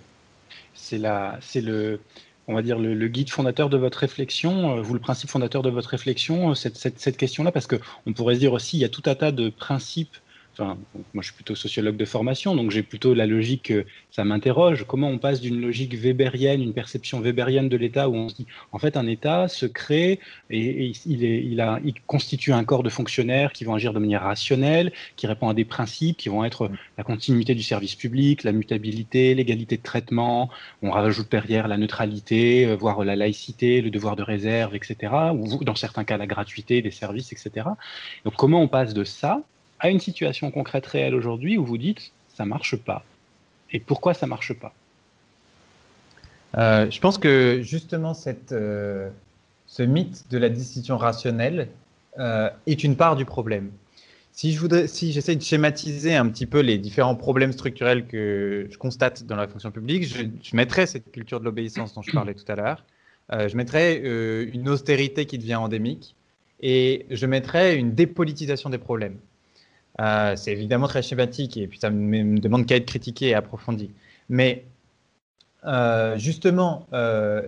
C'est le, on va dire le, guide fondateur de votre réflexion, euh, vous le principe fondateur de votre réflexion, euh, cette, cette, cette question-là, parce que on pourrait se dire aussi, il y a tout un tas de principes. Moi, je suis plutôt sociologue de formation, donc j'ai plutôt la logique. euh, Ça m'interroge. Comment on passe d'une logique weberienne, une perception weberienne de l'État, où on se dit, en fait, un État se crée et, il, il constitue un corps de fonctionnaires qui vont agir de manière rationnelle, qui répond à des principes qui vont être la continuité du service public, la mutabilité, l'égalité de traitement. On rajoute derrière la neutralité, euh, voire la laïcité, le devoir de réserve, etc. Ou dans certains cas la gratuité des services, etc. Donc comment on passe de ça à une situation concrète réelle aujourd'hui où vous dites ça marche pas et pourquoi ça marche pas? Euh, je pense que justement cette, euh, ce mythe de la décision rationnelle euh, est une part du problème. Si je si de schématiser un petit peu les différents problèmes structurels que je constate dans la fonction publique, je, je mettrais cette culture de l'obéissance dont je parlais tout à l'heure. Je mettrais une austérité qui devient endémique et je mettrais une dépolitisation des problèmes. Euh, c'est évidemment très schématique et puis ça me, me demande qu'à être critiqué et approfondi. Mais euh, justement, euh,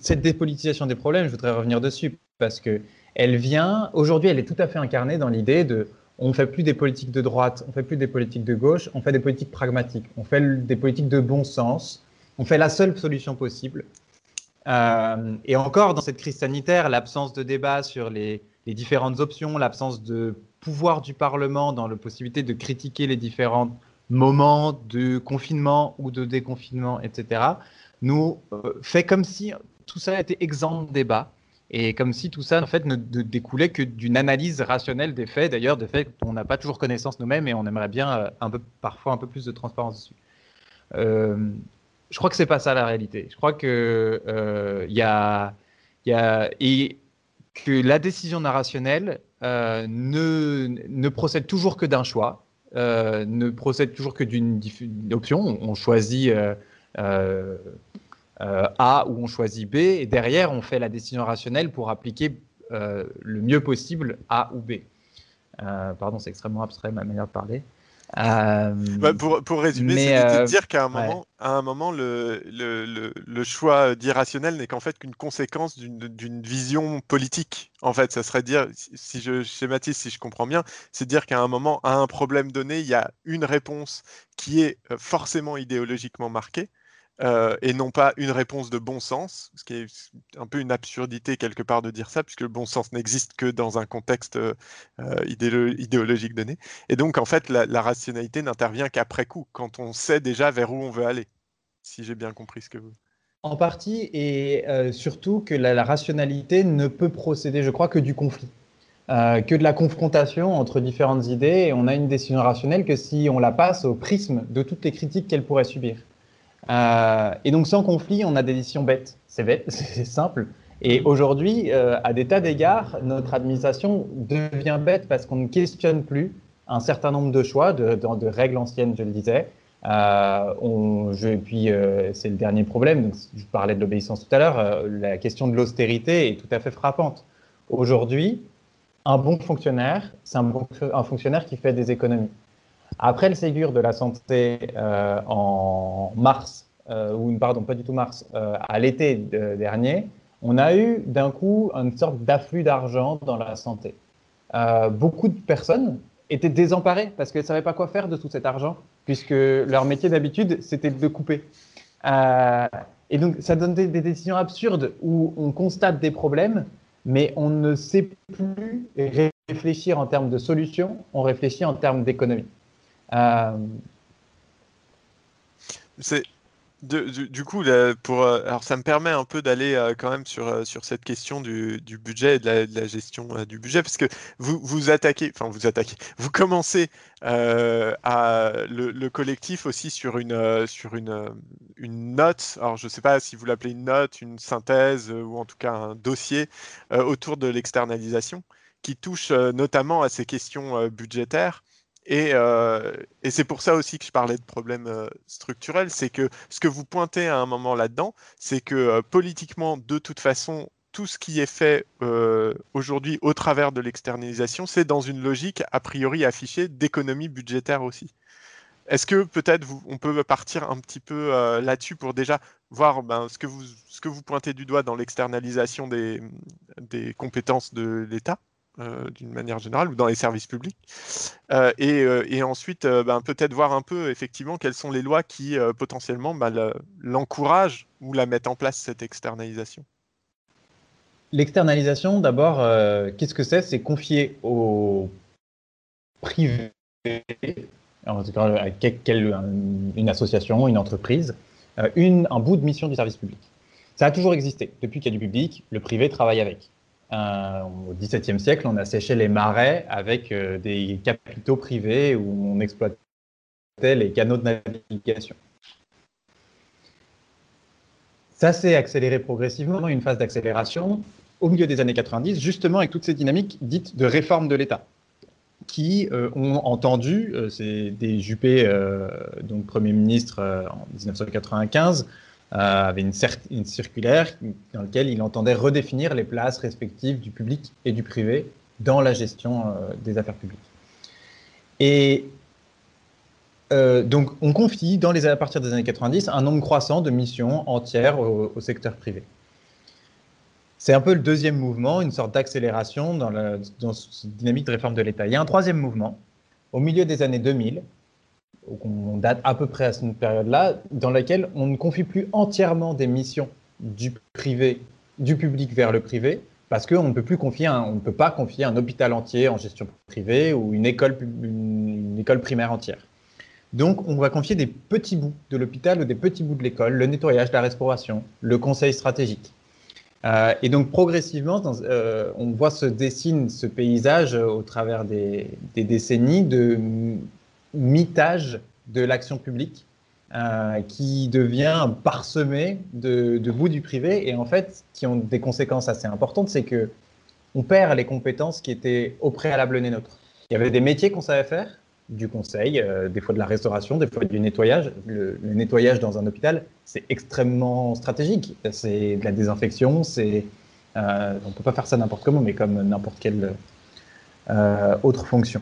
cette dépolitisation des problèmes, je voudrais revenir dessus parce que elle vient, aujourd'hui, elle est tout à fait incarnée dans l'idée de on ne fait plus des politiques de droite, on ne fait plus des politiques de gauche, on fait des politiques pragmatiques, on fait des politiques de bon sens, on fait la seule solution possible. Et encore, dans cette crise sanitaire, l'absence de débat sur les, les différentes options, l'absence de pouvoir du Parlement dans la possibilité de critiquer les différents moments de confinement ou de déconfinement, etc., nous euh, fait comme si tout ça était exempt de débat et comme si tout ça en fait ne découlait que d'une analyse rationnelle des faits, d'ailleurs des faits dont on n'a pas toujours connaissance nous-mêmes et on aimerait bien euh, un peu, parfois un peu plus de transparence dessus. Euh, je crois que c'est pas ça la réalité. Je crois que euh, il y a, y a que la décision narrationnelle euh, ne, ne procède toujours que d'un choix, euh, ne procède toujours que d'une option. On, choisit euh, A ou on choisit B, et derrière on fait la décision rationnelle pour appliquer le mieux possible A ou B. Pardon, c'est extrêmement abstrait ma manière de parler. Euh, Bah, pour, pour résumer, l'idée de euh, dire qu'à un ouais. moment, à un moment le, le, le, le choix d'irrationnel n'est qu'en fait qu'une conséquence d'une vision politique. En fait, ça serait dire, si- si je schématise, si je comprends bien, c'est dire qu'à un moment, à un problème donné, il y a une réponse qui est euh, forcément idéologiquement marquée. Euh, et non pas une réponse de bon sens, ce qui est un peu une absurdité quelque part de dire ça, puisque le bon sens n'existe que dans un contexte euh, euh, idéolo- idéologique donné. Et donc, en fait, la, rationalité n'intervient qu'après coup, quand on sait déjà vers où on veut aller, si j'ai bien compris ce que vous... En partie, et surtout que la, la rationalité ne peut procéder, je crois, que du conflit, que de la confrontation entre différentes idées. Et on a une décision rationnelle que si on la passe au prisme de toutes les critiques qu'elle pourrait subir. Euh, et donc, sans conflit, on a des décisions bêtes. C'est bête, [LAUGHS] c'est simple. Et aujourd'hui, euh, à des tas d'égards, notre administration devient bête parce qu'on ne questionne plus un certain nombre de choix, de, règles anciennes, je le disais. Euh, et puis, c'est le dernier problème. Je parlais de l'obéissance tout à l'heure. la question de l'austérité est tout à fait frappante. Aujourd'hui, un bon fonctionnaire, c'est un fonctionnaire qui fait des économies. Après le Ségur de la santé euh, en mars, euh, ou pardon, pas du tout mars, euh, à l'été de- dernier, on a eu d'un coup une sorte d'afflux d'argent dans la santé. Beaucoup de personnes étaient désemparées parce qu'elles ne savaient pas quoi faire de tout cet argent, puisque leur métier d'habitude, c'était de couper. Et donc, ça donne des, des décisions absurdes où on constate des problèmes, mais on ne sait plus réfléchir en termes de solutions, on réfléchit en termes d'économie. Euh, C'est du, coup pour euh, alors ça me permet un peu d'aller euh, quand même sur sur cette question du, du budget et de la, gestion du budget parce que vous vous attaquez enfin vous attaquez [LAUGHS] vous commencez à le, le collectif aussi sur une sur une une note. Alors je sais pas si vous l'appelez une note une synthèse ou en tout cas un dossier autour de l'externalisation qui touche notamment à ces questions budgétaires et, euh, et c'est pour ça aussi que je parlais de problèmes euh, structurels, c'est que ce que vous pointez à un moment là-dedans, c'est que euh, politiquement, de toute façon, tout ce qui est fait euh, aujourd'hui au travers de l'externalisation, c'est dans une logique a priori affichée d'économie budgétaire aussi. Est-ce que peut-être on peut partir un petit peu là-dessus pour déjà voir ben, ce, que vous, ce que vous pointez du doigt dans l'externalisation des, des compétences de l'État? Euh, d'une manière générale ou dans les services publics Euh, et, euh, et ensuite ben, peut-être voir un peu effectivement quelles sont les lois qui potentiellement ben, le- l'encouragent ou la mettent en place cette externalisation. L'externalisation, d'abord, qu'est-ce que c'est? C'est confier au privé, en tout cas une association, une entreprise, un bout de mission du service public. Ça a toujours existé. Depuis qu'il y a du public, le privé travaille avec. Euh, au XVIIe siècle, on a séché les marais avec euh, des capitaux privés où on exploitait les canaux de navigation. Ça s'est accéléré progressivement, une phase d'accélération au milieu des années 90, justement avec toutes ces dynamiques dites de réforme de l'État, qui euh, ont entendu, c'est des Juppé, donc Premier ministre en 1995, euh, avait une, circulaire dans laquelle il entendait redéfinir les places respectives du public et du privé dans la gestion euh, des affaires publiques. Et euh, donc, on confie à partir des années 90 un nombre croissant de missions entières au, secteur privé. C'est un peu le deuxième mouvement, une sorte d'accélération dans, dans cette dynamique de réforme de l'État. Il y a un troisième mouvement, au milieu des années 2000, donc on date à peu près à cette période-là, dans laquelle on ne confie plus entièrement des missions du privé, du public vers le privé, parce qu'on ne peut plus confier, on ne peut pas confier un hôpital entier en gestion privée ou une école, une, école primaire entière. Donc, on va confier des petits bouts de l'hôpital ou des petits bouts de l'école, le nettoyage, la restauration, le conseil stratégique. Euh, et donc, progressivement, euh, on voit se dessine ce paysage au travers des, des décennies de mitage de l'action publique euh, qui devient parsemé de, bouts du privé et en fait, qui ont des conséquences assez importantes, c'est que on perd les compétences qui étaient au préalable les nôtres. Il y avait des métiers qu'on savait faire, du conseil, euh, des fois de la restauration, des fois du nettoyage. Le, le nettoyage dans un hôpital, c'est extrêmement stratégique. C'est de la désinfection, c'est euh, on peut pas faire ça n'importe comment, mais comme n'importe quelle euh, autre fonction.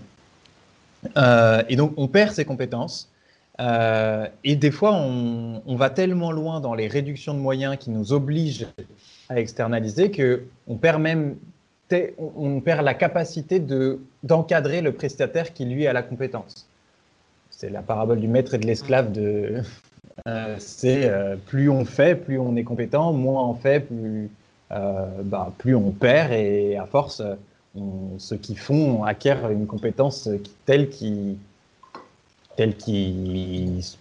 Euh, et donc on perd ses compétences. Euh, et des fois, on, va tellement loin dans les réductions de moyens qui nous obligent à externaliser que on perd même on perd la capacité de d'encadrer le prestataire qui lui a la compétence. C'est la parabole du maître et de l'esclave de euh, c'est plus on fait, plus on est compétent, moins on fait, plus bah, plus on perd et à force ceux qui font acquièrent une compétence telle qu'ils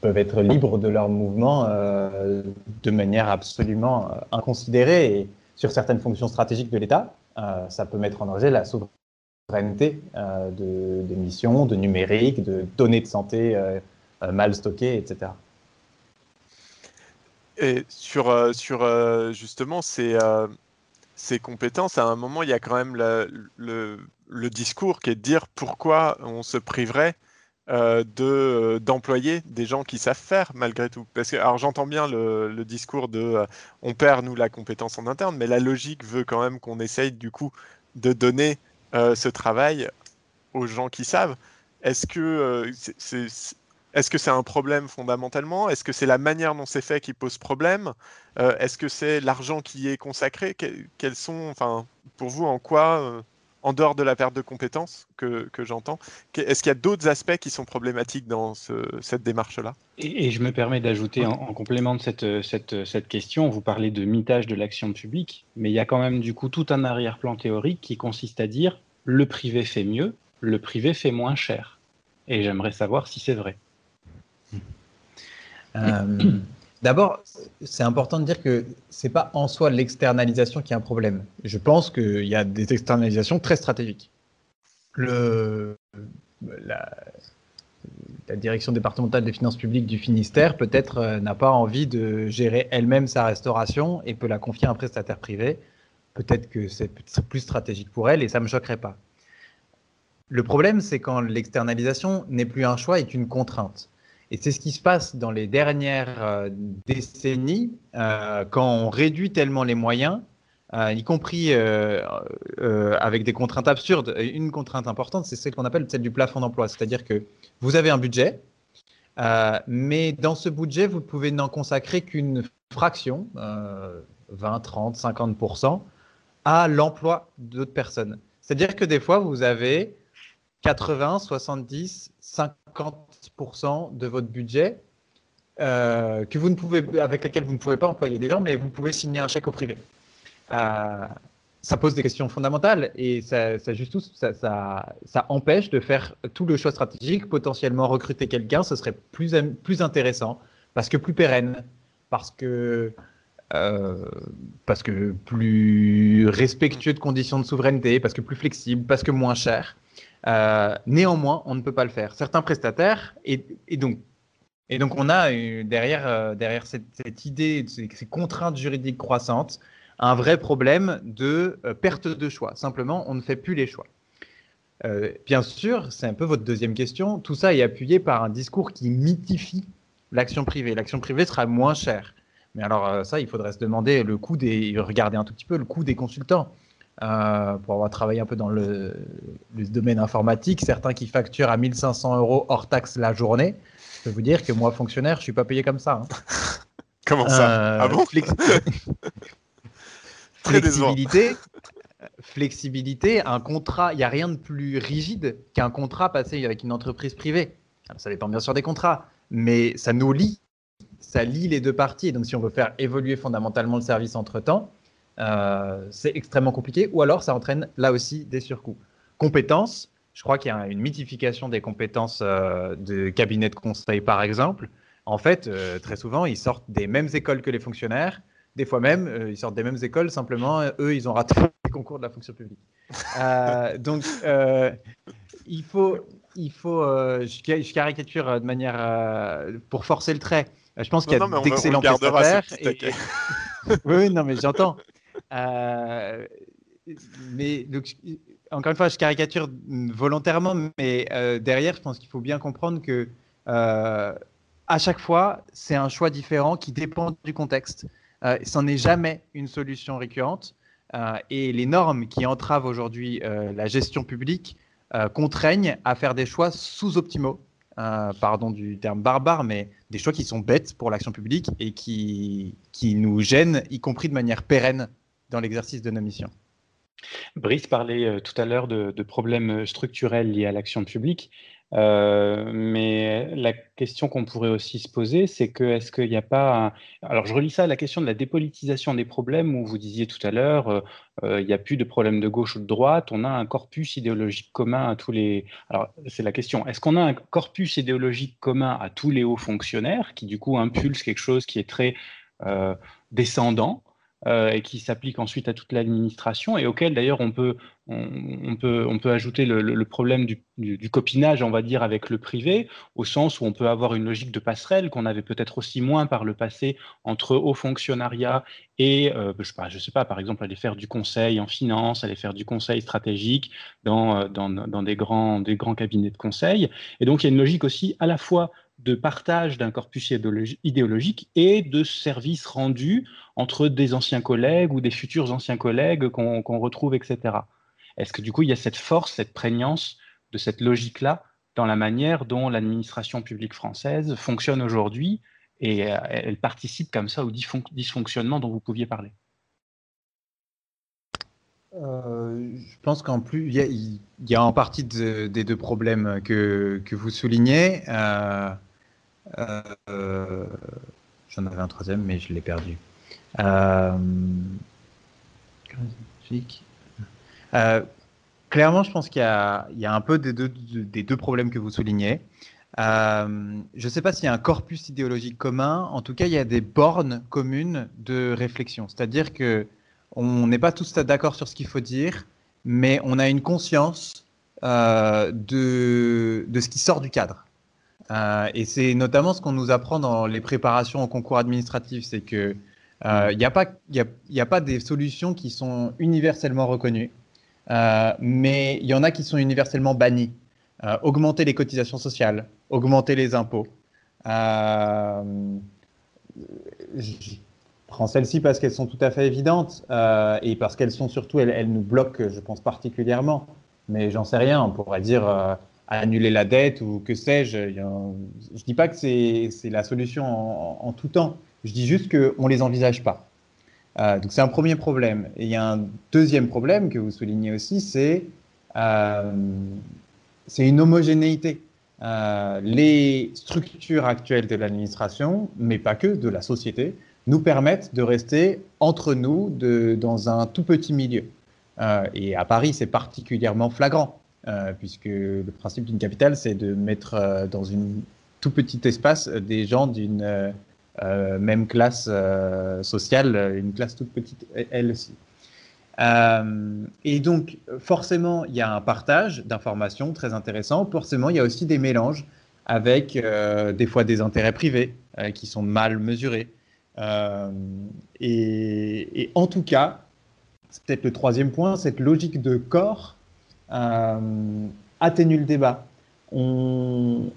peuvent être libres de leur mouvement euh, de manière absolument euh, inconsidérée. Et sur certaines fonctions stratégiques de l'État, euh, ça peut mettre en danger la souveraineté de, des missions, de numérique, de données de santé mal stockées, etc. Et sur, sur justement ces, ces compétences, à un moment, il y a quand même le, discours qui est de dire pourquoi on se priverait euh, de, euh, d'employer des gens qui savent faire malgré tout. Parce que, alors j'entends bien le, discours de euh, on perd nous la compétence en interne, mais la logique veut quand même qu'on essaye du coup de donner ce travail aux gens qui savent. Est-ce que c'est- est-ce que c'est un problème fondamentalement? Est-ce que c'est la manière dont c'est fait qui pose problème? Euh, Est-ce que c'est l'argent qui est consacré? Que- Quels sont, enfin, pour vous, en quoi, euh, en dehors de la perte de compétences que, que j'entends, est-ce qu'il y a d'autres aspects qui sont problématiques dans ce- cette démarche-là? Et, et je me permets d'ajouter en, en complément de cette, cette, cette question, vous parlez de mitage de l'action publique, mais il y a quand même du coup tout un arrière-plan théorique qui consiste à dire le privé fait mieux, le privé fait moins cher. Et j'aimerais savoir si c'est vrai. Euh, D'abord, c'est important de dire que c'est pas en soi l'externalisation qui est un problème. Je pense qu'il y a des externalisations très stratégiques. La, direction départementale des finances publiques du Finistère peut-être euh, n'a pas envie de gérer elle-même sa restauration et peut la confier à un prestataire privé. Peut-être que c'est plus stratégique pour elle et ça me choquerait pas. Le problème, c'est quand l'externalisation n'est plus un choix, est une contrainte. Et c'est ce qui se passe dans les dernières euh, décennies, euh, quand on réduit tellement les moyens, euh, y compris avec des contraintes absurdes. Une contrainte importante, c'est celle qu'on appelle celle du plafond d'emploi. C'est-à-dire que vous avez un budget, mais dans ce budget, vous pouvez n'en consacrer qu'une fraction, euh, 20, 30, 50%, à l'emploi d'autres personnes. C'est-à-dire que des fois, vous avez 80, 70, 50% de votre budget euh, que vous ne pouvez, avec lesquels vous ne pouvez pas employer des gens, mais vous pouvez signer un chèque au privé. Euh, ça pose des questions fondamentales et ça, ça, juste tout, ça, ça, ça empêche de faire tout le choix stratégique. Potentiellement recruter quelqu'un, ce serait plus, plus intéressant parce que plus pérenne, parce que euh, parce que plus respectueux de conditions de souveraineté, parce que plus flexible, parce que moins cher. Euh, néanmoins, on ne peut pas le faire. Certains prestataires, et, donc Et donc, on a euh, derrière, euh, derrière cette, idée, ces, contraintes juridiques croissantes, un vrai problème de perte de choix. Simplement, on ne fait plus les choix. Bien sûr, c'est un peu votre deuxième question, tout ça est appuyé par un discours qui mythifie l'action privée. L'action privée sera moins chère. Mais alors ça, il faudrait se demander le coût des, regarder un tout petit peu le coût des consultants. Euh, pour avoir travaillé un peu dans le, le domaine informatique, certains qui facturent à 1500 euros hors taxe la journée, je peux vous dire que moi, fonctionnaire, je suis pas payé comme ça. hein. [LAUGHS] Comment ça? Ah bon? [LAUGHS] Très. Flexibilité, flexibilité, un contrat, il n'y a rien de plus rigide qu'un contrat passé avec une entreprise privée. Alors, ça dépend bien sûr des contrats, mais ça nous lie, ça lie les deux parties. Donc si on veut faire évoluer fondamentalement le service entre-temps, euh, c'est extrêmement compliqué, ou alors ça entraîne là aussi des surcoûts. Compétences, je crois qu'il y a une mythification des compétences euh, de cabinet de conseil par exemple. En fait, euh, très souvent, ils sortent des mêmes écoles que les fonctionnaires. Des fois même, ils sortent des mêmes écoles, simplement, eux, ils ont raté [LAUGHS] les concours de la fonction publique. Donc, il faut, il faut je, ca- je caricature de manière pour forcer le trait. Je pense qu'il y a d'excellents prestataires. et- [LAUGHS] oui, non, mais j'entends. Euh, mais encore une fois, je caricature volontairement, mais euh, derrière, je pense qu'il faut bien comprendre que euh, à chaque fois, c'est un choix différent qui dépend du contexte. Ça n'est jamais une solution récurrente. Et les normes qui entravent aujourd'hui la gestion publique contraignent à faire des choix sous-optimaux. Pardon du terme barbare, mais des choix qui sont bêtes pour l'action publique et qui, qui nous gênent, y compris de manière pérenne dans l'exercice de nos missions. Brice parlait euh, tout à l'heure de, problèmes structurels liés à l'action publique. Euh, mais la question qu'on pourrait aussi se poser, c'est que est-ce qu'il n'y a pas... Alors je relis ça à la question de la dépolitisation des problèmes, où vous disiez tout à l'heure, euh, euh, il n'y a plus de problème de gauche ou de droite, on a un corpus idéologique commun à tous les... Alors c'est la question, est-ce qu'on a un corpus idéologique commun à tous les hauts fonctionnaires, qui du coup impulse quelque chose qui est très euh, descendant? Euh, et qui s'applique ensuite à toute l'administration et auquel d'ailleurs on peut, on, peut, on peut ajouter le, problème du, copinage, on va dire, avec le privé, au sens où on peut avoir une logique de passerelle qu'on avait peut-être aussi moins par le passé entre haut fonctionnariat et, euh, je je sais pas, par exemple, aller faire du conseil en finance, aller faire du conseil stratégique dans, euh, dans, dans des, grands, des grands cabinets de conseil. Et donc il y a une logique aussi à la fois de partage d'un corpus idéologi- idéologique et de services rendus entre des anciens collègues ou des futurs anciens collègues qu'on retrouve, etc. Est-ce que du coup, il y a cette force, cette prégnance de cette logique-là dans la manière dont l'administration publique française fonctionne aujourd'hui et euh, elle participe comme ça au dysfon- dysfonctionnement dont vous pouviez parler? Euh, je pense qu'en plus, il y, a- en partie de- des deux problèmes que, que vous soulignez. Euh, euh, J'en avais un troisième, mais je l'ai perdu. Euh. Euh, clairement, je pense qu'il y, a un peu des deux, problèmes que vous soulignez. Je ne sais pas s'il y a un corpus idéologique commun. En tout cas, il y a des bornes communes de réflexion. C'est-à-dire que on n'est pas tous d'accord sur ce qu'il faut dire, mais on a une conscience de ce qui sort du cadre. Euh, et c'est notamment ce qu'on nous apprend dans les préparations au concours administratif, c'est que euh, n'y a, pas- des solutions qui sont universellement reconnues, euh, mais il y en a qui sont universellement bannies. Augmenter les cotisations sociales, augmenter les impôts. Je prends celles-ci parce qu'elles sont tout à fait évidentes et parce qu'elles sont surtout, elles, nous bloquent, je pense, particulièrement. Mais j'en sais rien, on pourrait dire annuler la dette ou que sais-je. Je ne dis pas que c'est la solution en, tout temps, je dis juste qu'on ne les envisage pas. Euh, donc c'est un premier problème. Et il y a un deuxième problème que vous soulignez aussi, c'est euh, une homogénéité. Euh, les structures actuelles de l'administration, mais pas que, de la société, nous permettent de rester entre nous de, dans un tout petit milieu. Et à Paris, c'est particulièrement flagrant, euh, puisque le principe d'une capitale, c'est de mettre euh, dans une tout petit espace euh, des gens d'une même classe sociale, une classe toute petite, elle aussi. Et donc, forcément, il y a un partage d'informations très intéressant. Forcément, il y a aussi des mélanges avec des fois des intérêts privés qui sont mal mesurés. Et, en tout cas, c'est peut-être le troisième point, cette logique de corps atténue le débat. On,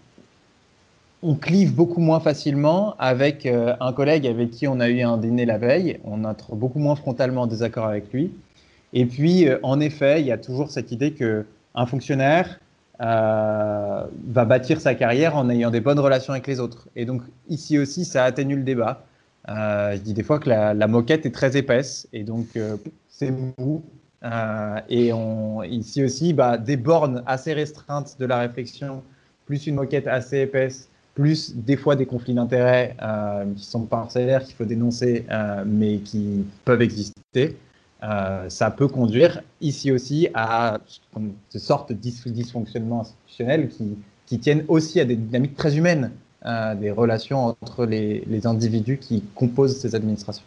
clive beaucoup moins facilement avec euh, un collègue avec qui on a eu un dîner la veille. On entre beaucoup moins frontalement en désaccord avec lui. Et puis, euh, en effet, il y a toujours cette idée que un fonctionnaire euh, va bâtir sa carrière en ayant des bonnes relations avec les autres. Et donc, ici aussi, ça atténue le débat. Euh, je dis des fois que la, la moquette est très épaisse et donc euh, c'est mou. Euh, et ici aussi, bah, des bornes assez restreintes de la réflexion, plus une moquette assez épaisse, plus des fois des conflits d'intérêts euh, qui sont parcellaires, qu'il faut dénoncer, euh, mais qui peuvent exister. Ça peut conduire ici aussi à ce sorte de dys- dysfonctionnement institutionnel qui, tiennent aussi à des dynamiques très humaines, des relations entre les, les individus qui composent ces administrations.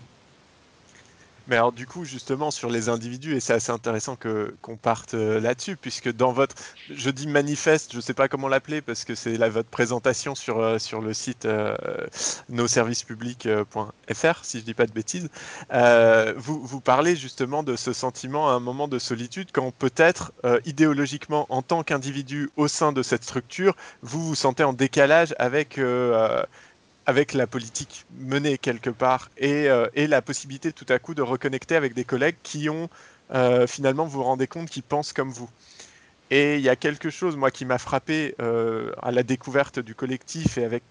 Mais alors du coup, justement, sur les individus, et c'est assez intéressant que qu'on parte euh, là-dessus, puisque dans votre, je dis manifeste, je ne sais pas comment l'appeler, parce que c'est votre présentation sur, euh, sur le site euh, nosservicespublics.fr, si je dis pas de bêtises, euh, vous, vous parlez justement de ce sentiment à un moment de solitude, quand peut-être idéologiquement, en tant qu'individu au sein de cette structure, vous vous sentez en décalage avec... avec la politique menée quelque part et, euh, et la possibilité tout à coup de reconnecter avec des collègues qui ont euh, finalement, vous vous rendez compte, qui pensent comme vous. Et il y a quelque chose, moi, qui m'a frappé euh, à la découverte du collectif et avec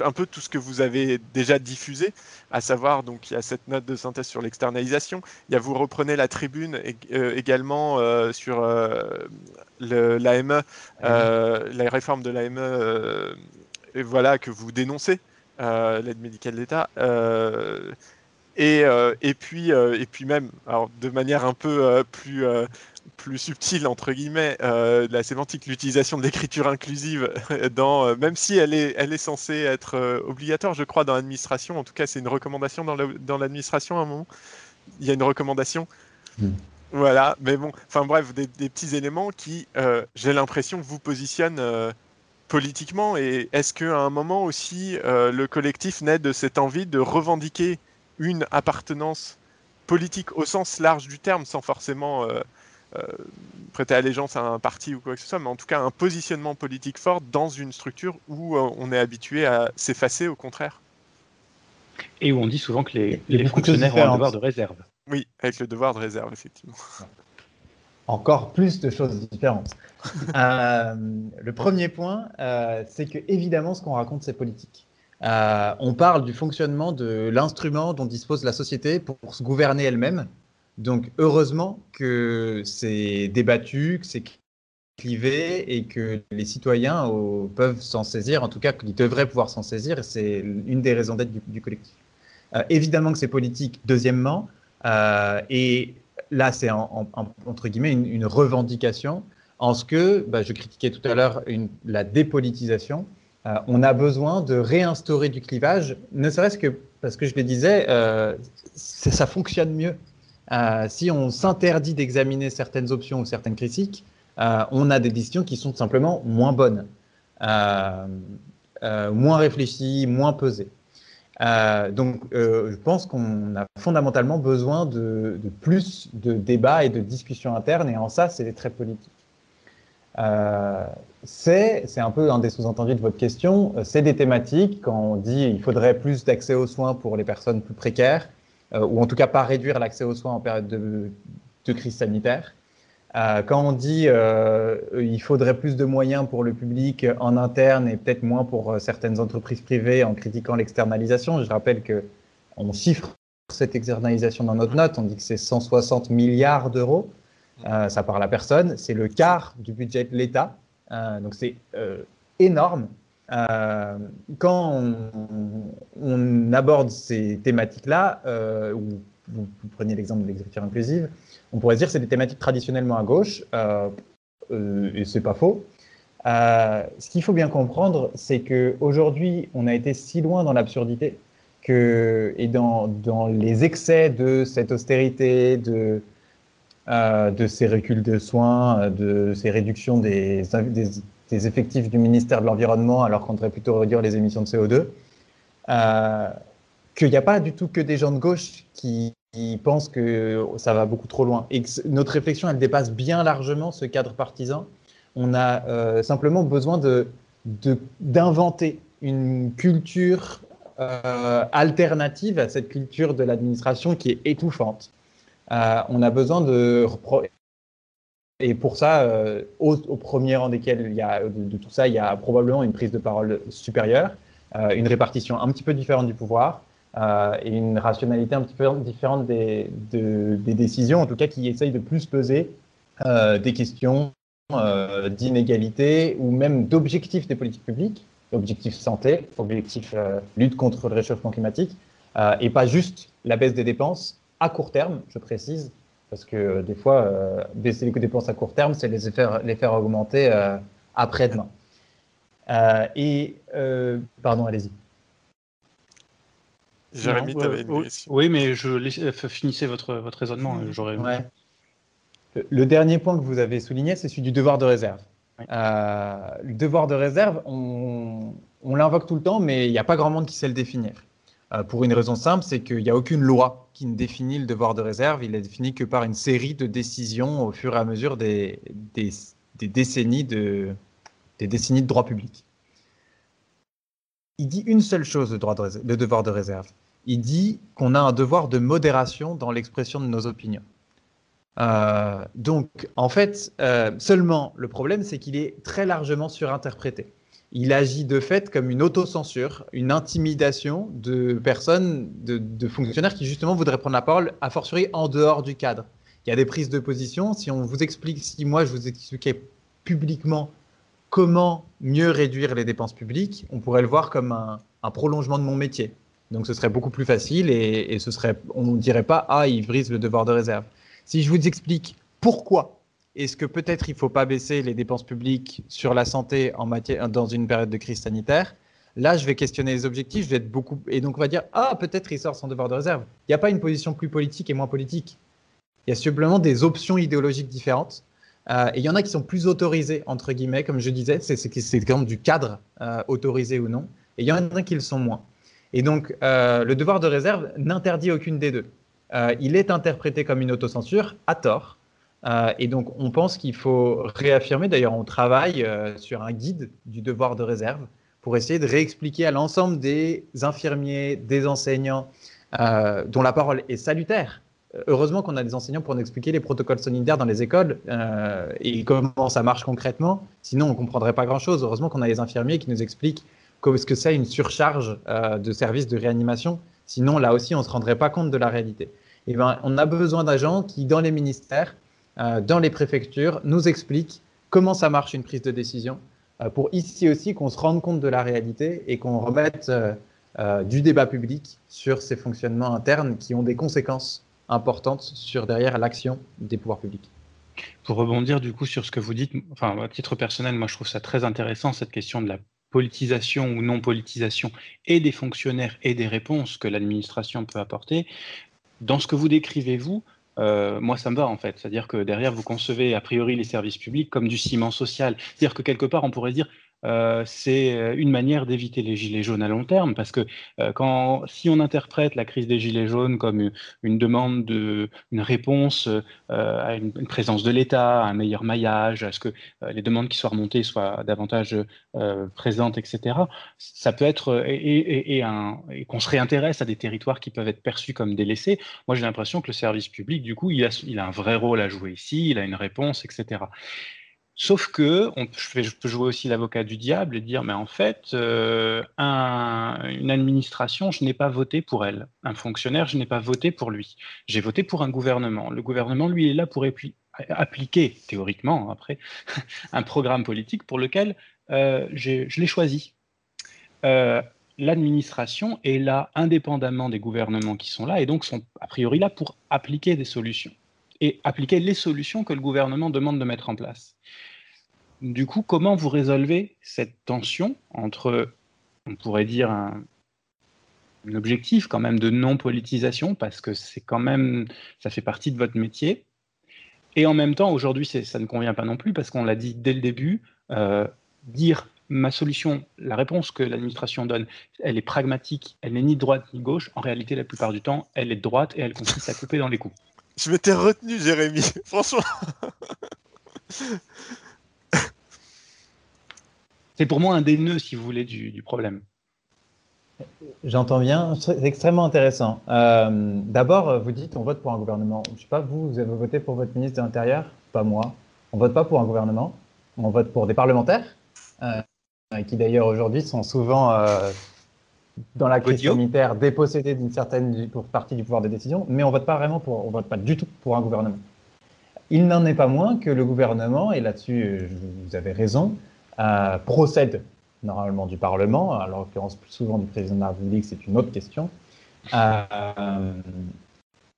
un peu tout ce que vous avez déjà diffusé, à savoir, donc, il y a cette note de synthèse sur l'externalisation. Il y a, vous reprenez la tribune euh, également euh, sur l'AME, la réforme de l'AME, voilà, que vous dénoncez, l'aide médicale d'État. euh, et, euh, et, puis, euh, et puis même, alors, de manière un peu euh, plus, euh, plus subtile, entre guillemets, euh, la sémantique, l'utilisation de l'écriture inclusive, [LAUGHS] dans, euh, même si elle est, elle est censée être euh, obligatoire, je crois, dans l'administration, en tout cas c'est une recommandation dans l'administration à un moment, il y a une recommandation. Voilà, mais bon, enfin bref, des, des petits éléments qui, euh, j'ai l'impression, vous positionnent euh, politiquement. Et est-ce qu'à un moment aussi, euh, le collectif naît de cette envie de revendiquer une appartenance politique au sens large du terme, sans forcément euh, euh, prêter allégeance à un parti ou quoi que ce soit, mais en tout cas un positionnement politique fort dans une structure où euh, on est habitué à s'effacer au contraire? Et où on dit souvent que les, fonctionnaires ont un devoir de réserve. Oui, avec le devoir de réserve, effectivement. Encore plus de choses différentes. Euh, le premier point, euh, c'est que évidemment, ce qu'on raconte, c'est politique. Euh, on parle du fonctionnement de l'instrument dont dispose la société pour, se gouverner elle-même. Donc, heureusement que c'est débattu, que c'est clivé et que les citoyens peuvent s'en saisir, en tout cas qu'ils devraient pouvoir s'en saisir, c'est une des raisons d'être du, collectif. Évidemment que c'est politique, deuxièmement, et là c'est en- en- en- entre guillemets une, revendication en ce que, bah, je critiquais tout à l'heure la dépolitisation, Euh, on a besoin de réinstaurer du clivage, ne serait-ce que parce que je le disais, euh, ça fonctionne mieux. Euh, si on s'interdit d'examiner certaines options ou certaines critiques, on a des décisions qui sont simplement moins bonnes, moins réfléchies, moins pesées. Euh, donc, euh, je pense qu'on a fondamentalement besoin de, plus de débats et de discussions internes, et en ça, c'est très politique. Euh, c'est un peu un des sous-entendus de votre question, c'est des thématiques, quand on dit il faudrait plus d'accès aux soins pour les personnes plus précaires, ou en tout cas pas réduire l'accès aux soins en période de, de crise sanitaire. Euh, quand on dit euh, il faudrait plus de moyens pour le public en interne et peut-être moins pour euh, certaines entreprises privées en critiquant l'externalisation, je rappelle que on chiffre cette externalisation dans notre note, on dit que c'est 160 milliards d'euros, euh, ça parle à personne, c'est le quart du budget de l'État, donc c'est énorme. Quand on, aborde ces thématiques-là, ou vous, vous prenez l'exemple de l'écriture inclusive, on pourrait se dire c'est des thématiques traditionnellement à gauche, euh, euh, et c'est pas faux. Euh, ce qu'il faut bien comprendre, c'est qu'aujourd'hui, on a été si loin dans l'absurdité que, et dans, dans les excès de cette austérité, de, euh, de ces reculs de soins, de ces réductions des, des des effectifs du ministère de l'Environnement alors qu'on devrait plutôt réduire les émissions de CO2. Euh, qu'il n'y a pas du tout que des gens de gauche qui, qui, pensent que ça va beaucoup trop loin et notre réflexion, elle dépasse bien largement ce cadre partisan. On a euh, simplement besoin d'inventer de, une culture euh, alternative à cette culture de l'administration qui est étouffante. Euh, on a besoin de et pour ça, au, premier rang desquels il y a de, de, tout ça, il y a probablement une prise de parole supérieure, une répartition un petit peu différente du pouvoir euh, et une rationalité un petit peu différente des, de, des décisions, en tout cas qui essayent de plus peser euh, des questions euh, d'inégalité ou même d'objectifs des politiques publiques, objectifs santé, objectifs lutte contre le réchauffement climatique, et pas juste la baisse des dépenses à court terme, je précise, parce que euh, des fois, euh, baisser les dépenses à court terme, c'est les faire, les faire augmenter euh, après-demain. et, pardon, allez-y. Jérémy, tu avais une oui, question. Oui, mais je laisse, finissez votre, votre raisonnement. J'aurais. Ouais. Le, le dernier point que vous avez souligné, c'est celui du devoir de réserve. Oui. le devoir de réserve, on, on l'invoque tout le temps, mais il n'y a pas grand monde qui sait le définir. Euh, pour une raison simple, c'est qu'il n'y a aucune loi qui ne définit le devoir de réserve. Il est défini que par une série de décisions au fur et à mesure des, des, des décennies, de, des décennies de droit public. Il dit une seule chose, le, droit de, devoir de réserve. Il dit qu'on a un devoir de modération dans l'expression de nos opinions. Euh, donc, en fait, euh, seulement le problème, c'est qu'il est très largement surinterprété il agit de fait comme une autocensure, une intimidation de personnes, de, de, fonctionnaires qui justement voudraient prendre la parole, a fortiori en dehors du cadre. Il y a des prises de position. Si on vous explique, si moi je vous expliquais publiquement comment mieux réduire les dépenses publiques, on pourrait le voir comme un, prolongement de mon métier. Donc ce serait beaucoup plus facile et, ce serait, on ne dirait pas ah il brise le devoir de réserve. Si je vous explique pourquoi est-ce que peut-être il ne faut pas baisser les dépenses publiques sur la santé dans une période de crise sanitaire Là, je vais questionner les objectifs, je vais être beaucoup. Et donc, on va dire Ah, peut-être il sort son devoir de réserve. Il n'y a pas une position plus politique et moins politique. Il y a simplement des options idéologiques différentes. Euh, et il y en a qui sont plus autorisées, entre guillemets, comme je disais, c'est comme du cadre euh, autorisé ou non. Et il y en a qui le sont moins. Et donc, euh, le devoir de réserve n'interdit aucune des deux. Il est interprété comme une autocensure, à tort. Et donc, on pense qu'il faut réaffirmer, d'ailleurs, on travaille sur un guide du devoir de réserve pour essayer de réexpliquer à l'ensemble des infirmiers, des enseignants, dont la parole est salutaire. Heureusement qu'on a des enseignants pour nous expliquer les protocoles sanitaires dans les écoles euh, et comment ça marche concrètement. Sinon, on ne comprendrait pas grand-chose. Heureusement qu'on a les infirmiers qui nous expliquent ce que c'est une surcharge euh, de services de réanimation. Sinon, là aussi, on ne se rendrait pas compte de la réalité. Et ben, on a besoin d'agents qui, dans les ministères, euh, dans les préfectures, nous expliquent comment ça marche une prise de décision, pour ici aussi qu'on se rende compte de la réalité et qu'on remette du débat public sur ces fonctionnements internes qui ont des conséquences importantes sur derrière l'action des pouvoirs publics. Pour rebondir du coup sur ce que vous dites, enfin à titre personnel, moi je trouve ça très intéressant cette question de la politisation ou non politisation et des fonctionnaires et des réponses que l'administration peut apporter. Dans ce que vous décrivez vous, euh, moi, ça me va en fait. C'est-à-dire que derrière, vous concevez a priori les services publics comme du ciment social. C'est-à-dire que quelque part, on pourrait dire euh, c'est une manière d'éviter les gilets jaunes à long terme, parce que euh, quand, si on interprète la crise des gilets jaunes comme une, demande de, une réponse euh, à une, présence de l'État, à un meilleur maillage, à ce que euh, les demandes qui soient remontées soient davantage euh, présentes, etc., ça peut être et, et qu'on se réintéresse à des territoires qui peuvent être perçus comme délaissés. Moi, j'ai l'impression que le service public, du coup, il a, il a un vrai rôle à jouer ici, il a une réponse, etc. Sauf que je peux jouer aussi l'avocat du diable et dire, mais en fait, euh, un, une administration, je n'ai pas voté pour elle. Un fonctionnaire, je n'ai pas voté pour lui. J'ai voté pour un gouvernement. Le gouvernement, lui, est là pour appliquer, théoriquement, après, [LAUGHS] un programme politique pour lequel euh, je l'ai choisi. Euh, L'administration est là indépendamment des gouvernements qui sont là et donc sont a priori là pour appliquer des solutions et appliquer les solutions que le gouvernement demande de mettre en place. Du coup, comment vous résolvez cette tension entre, on pourrait dire, un, objectif quand même de non-politisation, parce que c'est quand même, ça fait partie de votre métier, et en même temps, aujourd'hui, ça ne convient pas non plus, parce qu'on l'a dit dès le début, euh, dire ma solution, la réponse que l'administration donne, elle est pragmatique, elle n'est ni droite ni gauche. En réalité, la plupart du temps, elle est droite et elle consiste à couper dans les coups. Je m'étais retenu, Jérémy. [LAUGHS] Franchement. C'est pour moi un des nœuds, si vous voulez, du, du problème. J'entends bien, c'est extrêmement intéressant. Euh, D'abord, vous dites on vote pour un gouvernement. Je sais pas, vous, vous avez voté pour votre ministre de l'Intérieur Pas moi. On vote pas pour un gouvernement, on vote pour des parlementaires, euh, qui d'ailleurs aujourd'hui sont souvent, euh, dans la crise sanitaire, dépossédés d'une certaine pour partie du pouvoir de décision, mais on vote pas vraiment pour, on vote pas du tout pour un gouvernement. Il n'en est pas moins que le gouvernement, et là-dessus vous avez raison, euh, procède normalement du Parlement, alors l'occurrence plus souvent du président de la République, c'est une autre question, euh,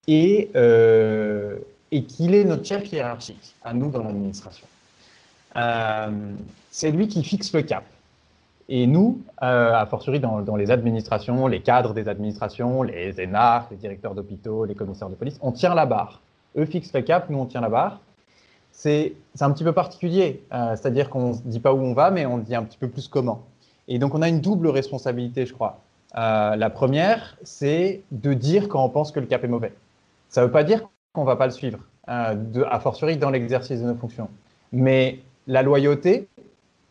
et, euh, et qu'il est notre chef hiérarchique, à nous dans l'administration. C'est lui qui fixe le cap. Et nous, a fortiori dans, les administrations, les cadres des administrations, les énarques, les directeurs d'hôpitaux, les commissaires de police, on tient la barre. Eux fixent le cap, nous on tient la barre c'est un petit peu particulier. Euh, C'est-à-dire qu'on ne dit pas où on va, mais on dit un petit peu plus comment. Et donc, on a une double responsabilité, je crois. Euh, la première, c'est de dire quand on pense que le cap est mauvais. Ça ne veut pas dire qu'on ne va pas le suivre, euh, a fortiori dans l'exercice de nos fonctions. Mais la loyauté,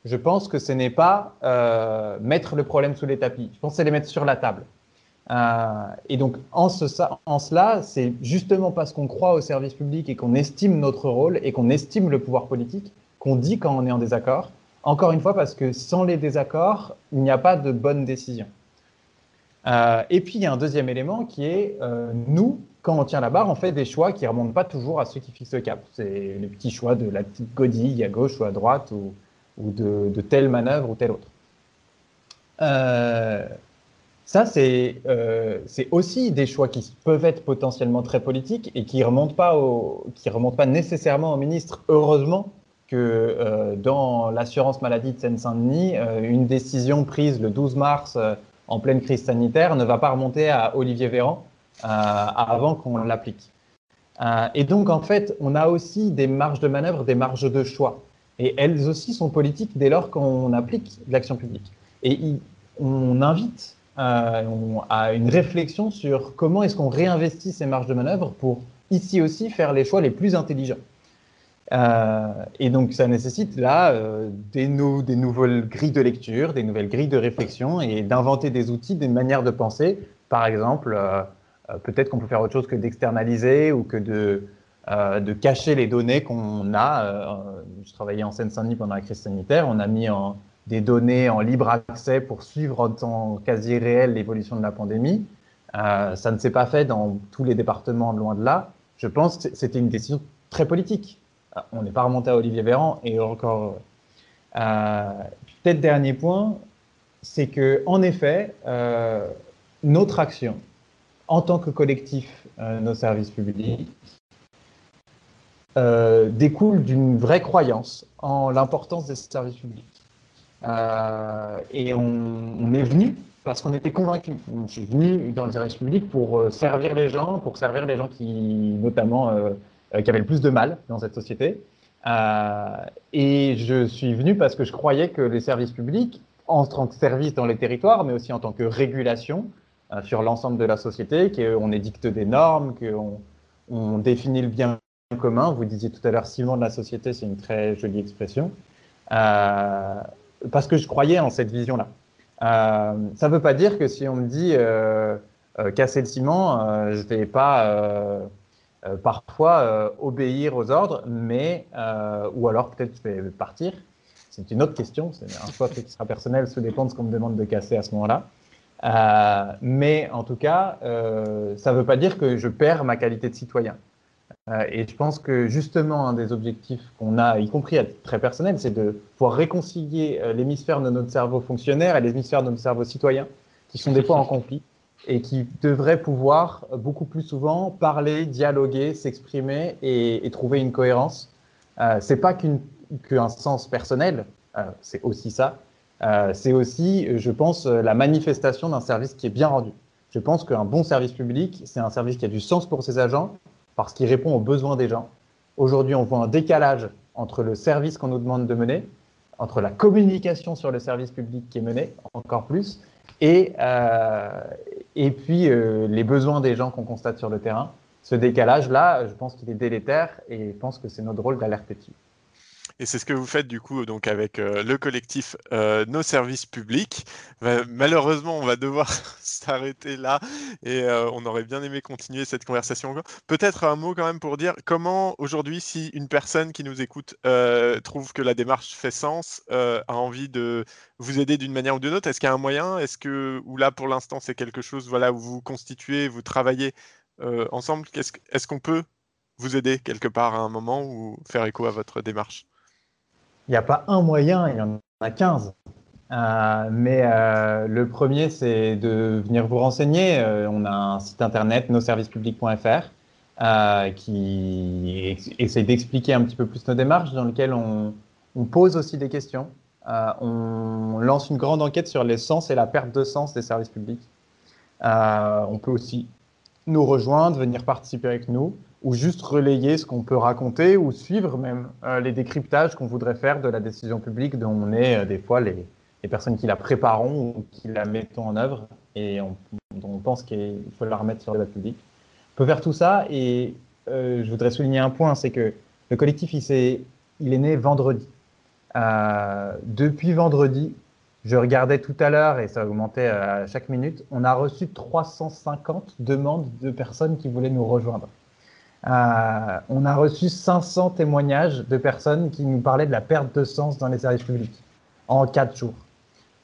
je pense que ce n'est pas euh, mettre le problème sous les tapis. Je pense que c'est les mettre sur la table. Euh, et donc, en, ce, en cela, c'est justement parce qu'on croit au service public et qu'on estime notre rôle et qu'on estime le pouvoir politique qu'on dit quand on est en désaccord. Encore une fois, parce que sans les désaccords, il n'y a pas de bonne décision. Euh, et puis, il y a un deuxième élément qui est, euh, nous, quand on tient la barre, on fait des choix qui ne remontent pas toujours à ceux qui fixent le cap. C'est les petits choix de la petite godille à gauche ou à droite ou, ou de, de, telle manœuvre ou telle autre. Ça, c'est euh, aussi des choix qui peuvent être potentiellement très politiques et qui ne remontent, pas remontent pas nécessairement au ministre. Heureusement que euh, dans l'assurance maladie de Seine-Saint-Denis, euh, une décision prise le 12 mars euh, en pleine crise sanitaire ne va pas remonter à Olivier Véran avant qu'on l'applique. Et donc, en fait, on a aussi des marges de manœuvre, des marges de choix. Et elles aussi sont politiques dès lors qu'on applique l'action publique. Et on invite euh, à une réflexion sur comment est-ce qu'on réinvestit ces marges de manœuvre pour ici aussi faire les choix les plus intelligents. Euh, et donc ça nécessite là euh, des, des nouvelles grilles de lecture, des nouvelles grilles de réflexion et d'inventer des outils, des manières de penser. Par exemple, euh, peut-être qu'on peut faire autre chose que d'externaliser ou que de, de cacher les données qu'on a. je travaillais en Seine-Saint-Denis pendant la crise sanitaire, on a mis en, des données en libre accès pour suivre en temps quasi réel l'évolution de la pandémie. Euh, ça ne s'est pas fait dans tous les départements, loin de là. Je pense que c'était une décision très politique. Euh, on n'est pas remonté à Olivier Véran et encore. Euh, Peut-être dernier point, c'est que en effet, notre action en tant que collectif, nos services publics, découle d'une vraie croyance en l'importance des services publics. Euh, et on, est venu parce qu'on était convaincus. Je suis venu dans le service public pour euh, servir les gens, pour servir les gens qui, notamment, euh, qui avaient le plus de mal dans cette société. et je suis venu parce que je croyais que les services publics, en tant que service dans les territoires, mais aussi en tant que régulation sur l'ensemble de la société, qu'on édicte des normes, qu'on on définit le bien commun. Vous disiez tout à l'heure ciment de la société, c'est une très jolie expression. Parce que je croyais en cette vision-là. Euh, ça ne veut pas dire que si on me dit euh, euh, casser le ciment, je ne vais pas parfois obéir aux ordres, mais ou alors peut-être je vais partir. C'est une autre question, c'est un choix qui sera personnel, ça dépend de ce qu'on me demande de casser à ce moment-là. mais en tout cas, ça ne veut pas dire que je perds ma qualité de citoyen. Euh, et je pense que justement, un des objectifs qu'on a, y compris à titre très personnel, c'est de pouvoir réconcilier euh, l'hémisphère de notre cerveau fonctionnaire et l'hémisphère de notre cerveau citoyen, qui sont des fois en conflit et qui devraient pouvoir beaucoup plus souvent parler, dialoguer, s'exprimer et, trouver une cohérence. Euh, c'est pas qu'un qu sens personnel, euh, c'est aussi ça. Euh, c'est aussi, je pense, la manifestation d'un service qui est bien rendu. Je pense qu'un bon service public, c'est un service qui a du sens pour ses agents, parce qu'il répond aux besoins des gens. Aujourd'hui, on voit un décalage entre le service qu'on nous demande de mener entre la communication sur le service public qui est menée, encore plus, et, euh, puis euh, les besoins des gens qu'on constate sur le terrain. Ce décalage-là, je pense qu'il est délétère et je pense que c'est notre rôle d'alerter dessus. Et c'est ce que vous faites du coup donc avec euh, le collectif euh, Nos services publics. Ma- malheureusement, on va devoir [LAUGHS] s'arrêter là et euh, on aurait bien aimé continuer cette conversation. Peut-être un mot quand même pour dire comment aujourd'hui, si une personne qui nous écoute trouve que la démarche fait sens, a envie de vous aider d'une manière ou d'une autre, est-ce qu'il y a un moyen? Est-ce que ou là pour l'instant c'est quelque chose voilà où vous constituez, vous travaillez ensemble? Est-ce qu'on peut vous aider quelque part à un moment ou faire écho à votre démarche? N'y a pas un moyen, il y en a 15. Euh, mais euh, le premier, c'est de venir vous renseigner. Euh, on a un site internet, nosservicespublics.fr, euh, qui essaie d'expliquer un petit peu plus nos démarches, dans lequel on, on pose aussi des questions. On lance une grande enquête sur les sens et la perte de sens des services publics. On peut aussi nous rejoindre, venir participer avec nous, ou juste relayer ce qu'on peut raconter, ou suivre même euh, les décryptages qu'on voudrait faire de la décision publique dont on est euh, des fois les, personnes qui la préparons ou qui la mettons en œuvre et on, dont on pense qu'il faut la remettre sur le débat public. On peut faire tout ça et euh, je voudrais souligner un point, c'est que le collectif, il, s'est- il est né vendredi. Depuis vendredi, je regardais tout à l'heure et ça augmentait à chaque minute, on a reçu 350 demandes de personnes qui voulaient nous rejoindre. Euh, on a reçu 500 témoignages de personnes qui nous parlaient de la perte de sens dans les services publics en quatre jours.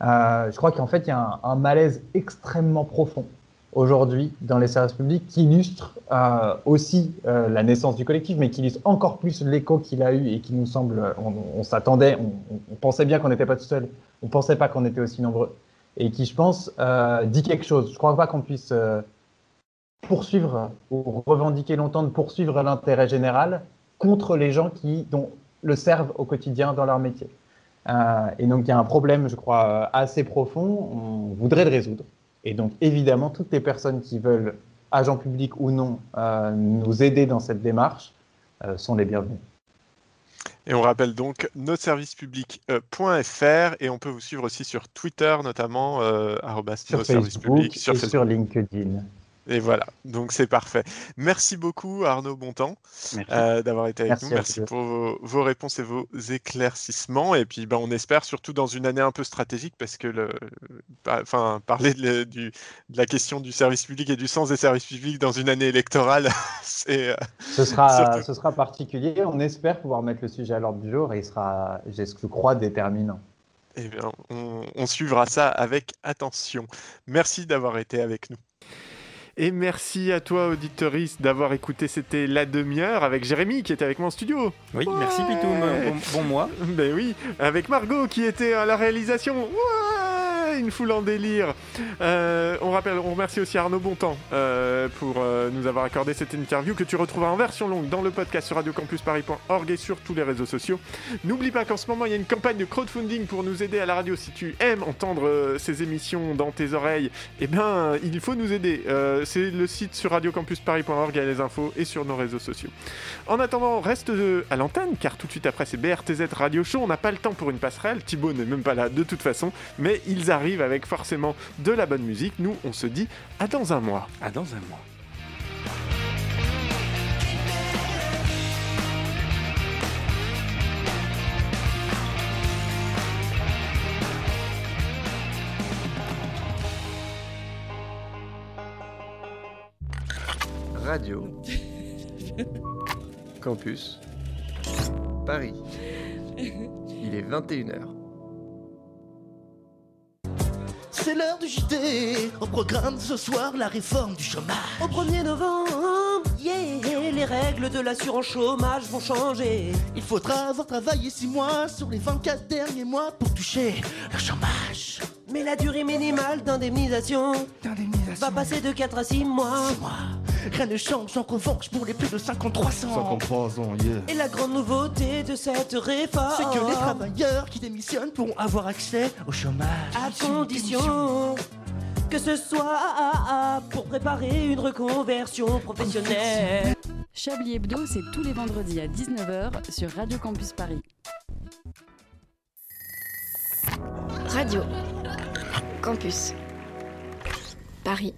Euh, je crois qu'en fait, il y a un, malaise extrêmement profond aujourd'hui dans les services publics qui illustre euh, aussi la naissance du collectif, mais qui illustre encore plus l'écho qu'il a eu et qui nous semble, on, s'attendait, on, pensait bien qu'on n'était pas tout seul, on pensait pas qu'on était aussi nombreux, et qui, je pense, dit quelque chose. Je crois pas qu'on puisse poursuivre ou revendiquer longtemps de poursuivre l'intérêt général contre les gens qui dont le servent au quotidien dans leur métier. Euh, et donc il y a un problème, je crois, euh, assez profond. On voudrait le résoudre. Et donc évidemment, toutes les personnes qui veulent, agents publics ou non, euh, nous aider dans cette démarche euh, sont les bienvenus. Et on rappelle donc nosservicespublics.fr et on peut vous suivre aussi sur Twitter, notamment euh, Sur et Facebook. sur LinkedIn. Et voilà, donc c'est parfait. Merci beaucoup Arnaud Bontemps euh, d'avoir été avec Merci nous. Merci pour vos, vos réponses et vos éclaircissements. Et puis ben, on espère surtout dans une année un peu stratégique parce que le, enfin, parler de, le- du- de la question du service public et du sens des services publics dans une année électorale, [LAUGHS] c'est euh, Ce sera, surtout- ce sera particulier. On espère pouvoir mettre le sujet à l'ordre du jour et il sera, je crois, déterminant. Eh bien, on, on suivra ça avec attention. Merci d'avoir été avec nous. Et merci à toi, auditeuriste, d'avoir écouté. C'était la demi-heure avec Jérémy qui était avec moi en studio. Oui, merci Pitoum. Bon, bon mois. Ben oui, avec Margot qui était à la réalisation. Ouais, une foule en délire. Euh, on rappelle, on remercie aussi Arnaud Bontemps euh, pour euh, nous avoir accordé cette interview que tu retrouveras en version longue dans le podcast sur radiocampusparis.org et sur tous les réseaux sociaux. N'oublie pas qu'en ce moment, il y a une campagne de crowdfunding pour nous aider à la radio. Si tu aimes entendre ces émissions dans tes oreilles, eh bien, il faut nous aider. C'est le site sur radiocampusparis.org, il y a les infos et sur nos réseaux sociaux. En attendant, reste à l'antenne, car tout de suite après, c'est BRTZ Radio Show. On n'a pas le temps pour une passerelle. Thibaut n'est même pas là de toute façon, mais ils arrivent avec forcément de la bonne musique. Nous, on se dit à dans un mois. À dans un mois. Radio. [LAUGHS] Campus. Paris. Il est 21h. C'est l'heure du JT. Au programme ce soir, la réforme du chômage. Au 1er novembre, yeah, les règles de l'assurance chômage vont changer. Il faudra avoir travaillé 6 mois sur les 24 derniers mois pour toucher le chômage. Mais la durée minimale d'indemnisation va passer de 4 à 6 mois. Rien ne change en revanche pour les plus de 53 ans. 53 ans, yeah. Et la grande nouveauté de cette réforme, C'est que les travailleurs qui démissionnent pourront avoir accès au chômage. à condition que ce soit pour préparer une reconversion professionnelle. Chablis Hebdo, c'est tous les vendredis à 19h sur Radio Campus Paris. Radio. Campus. Paris.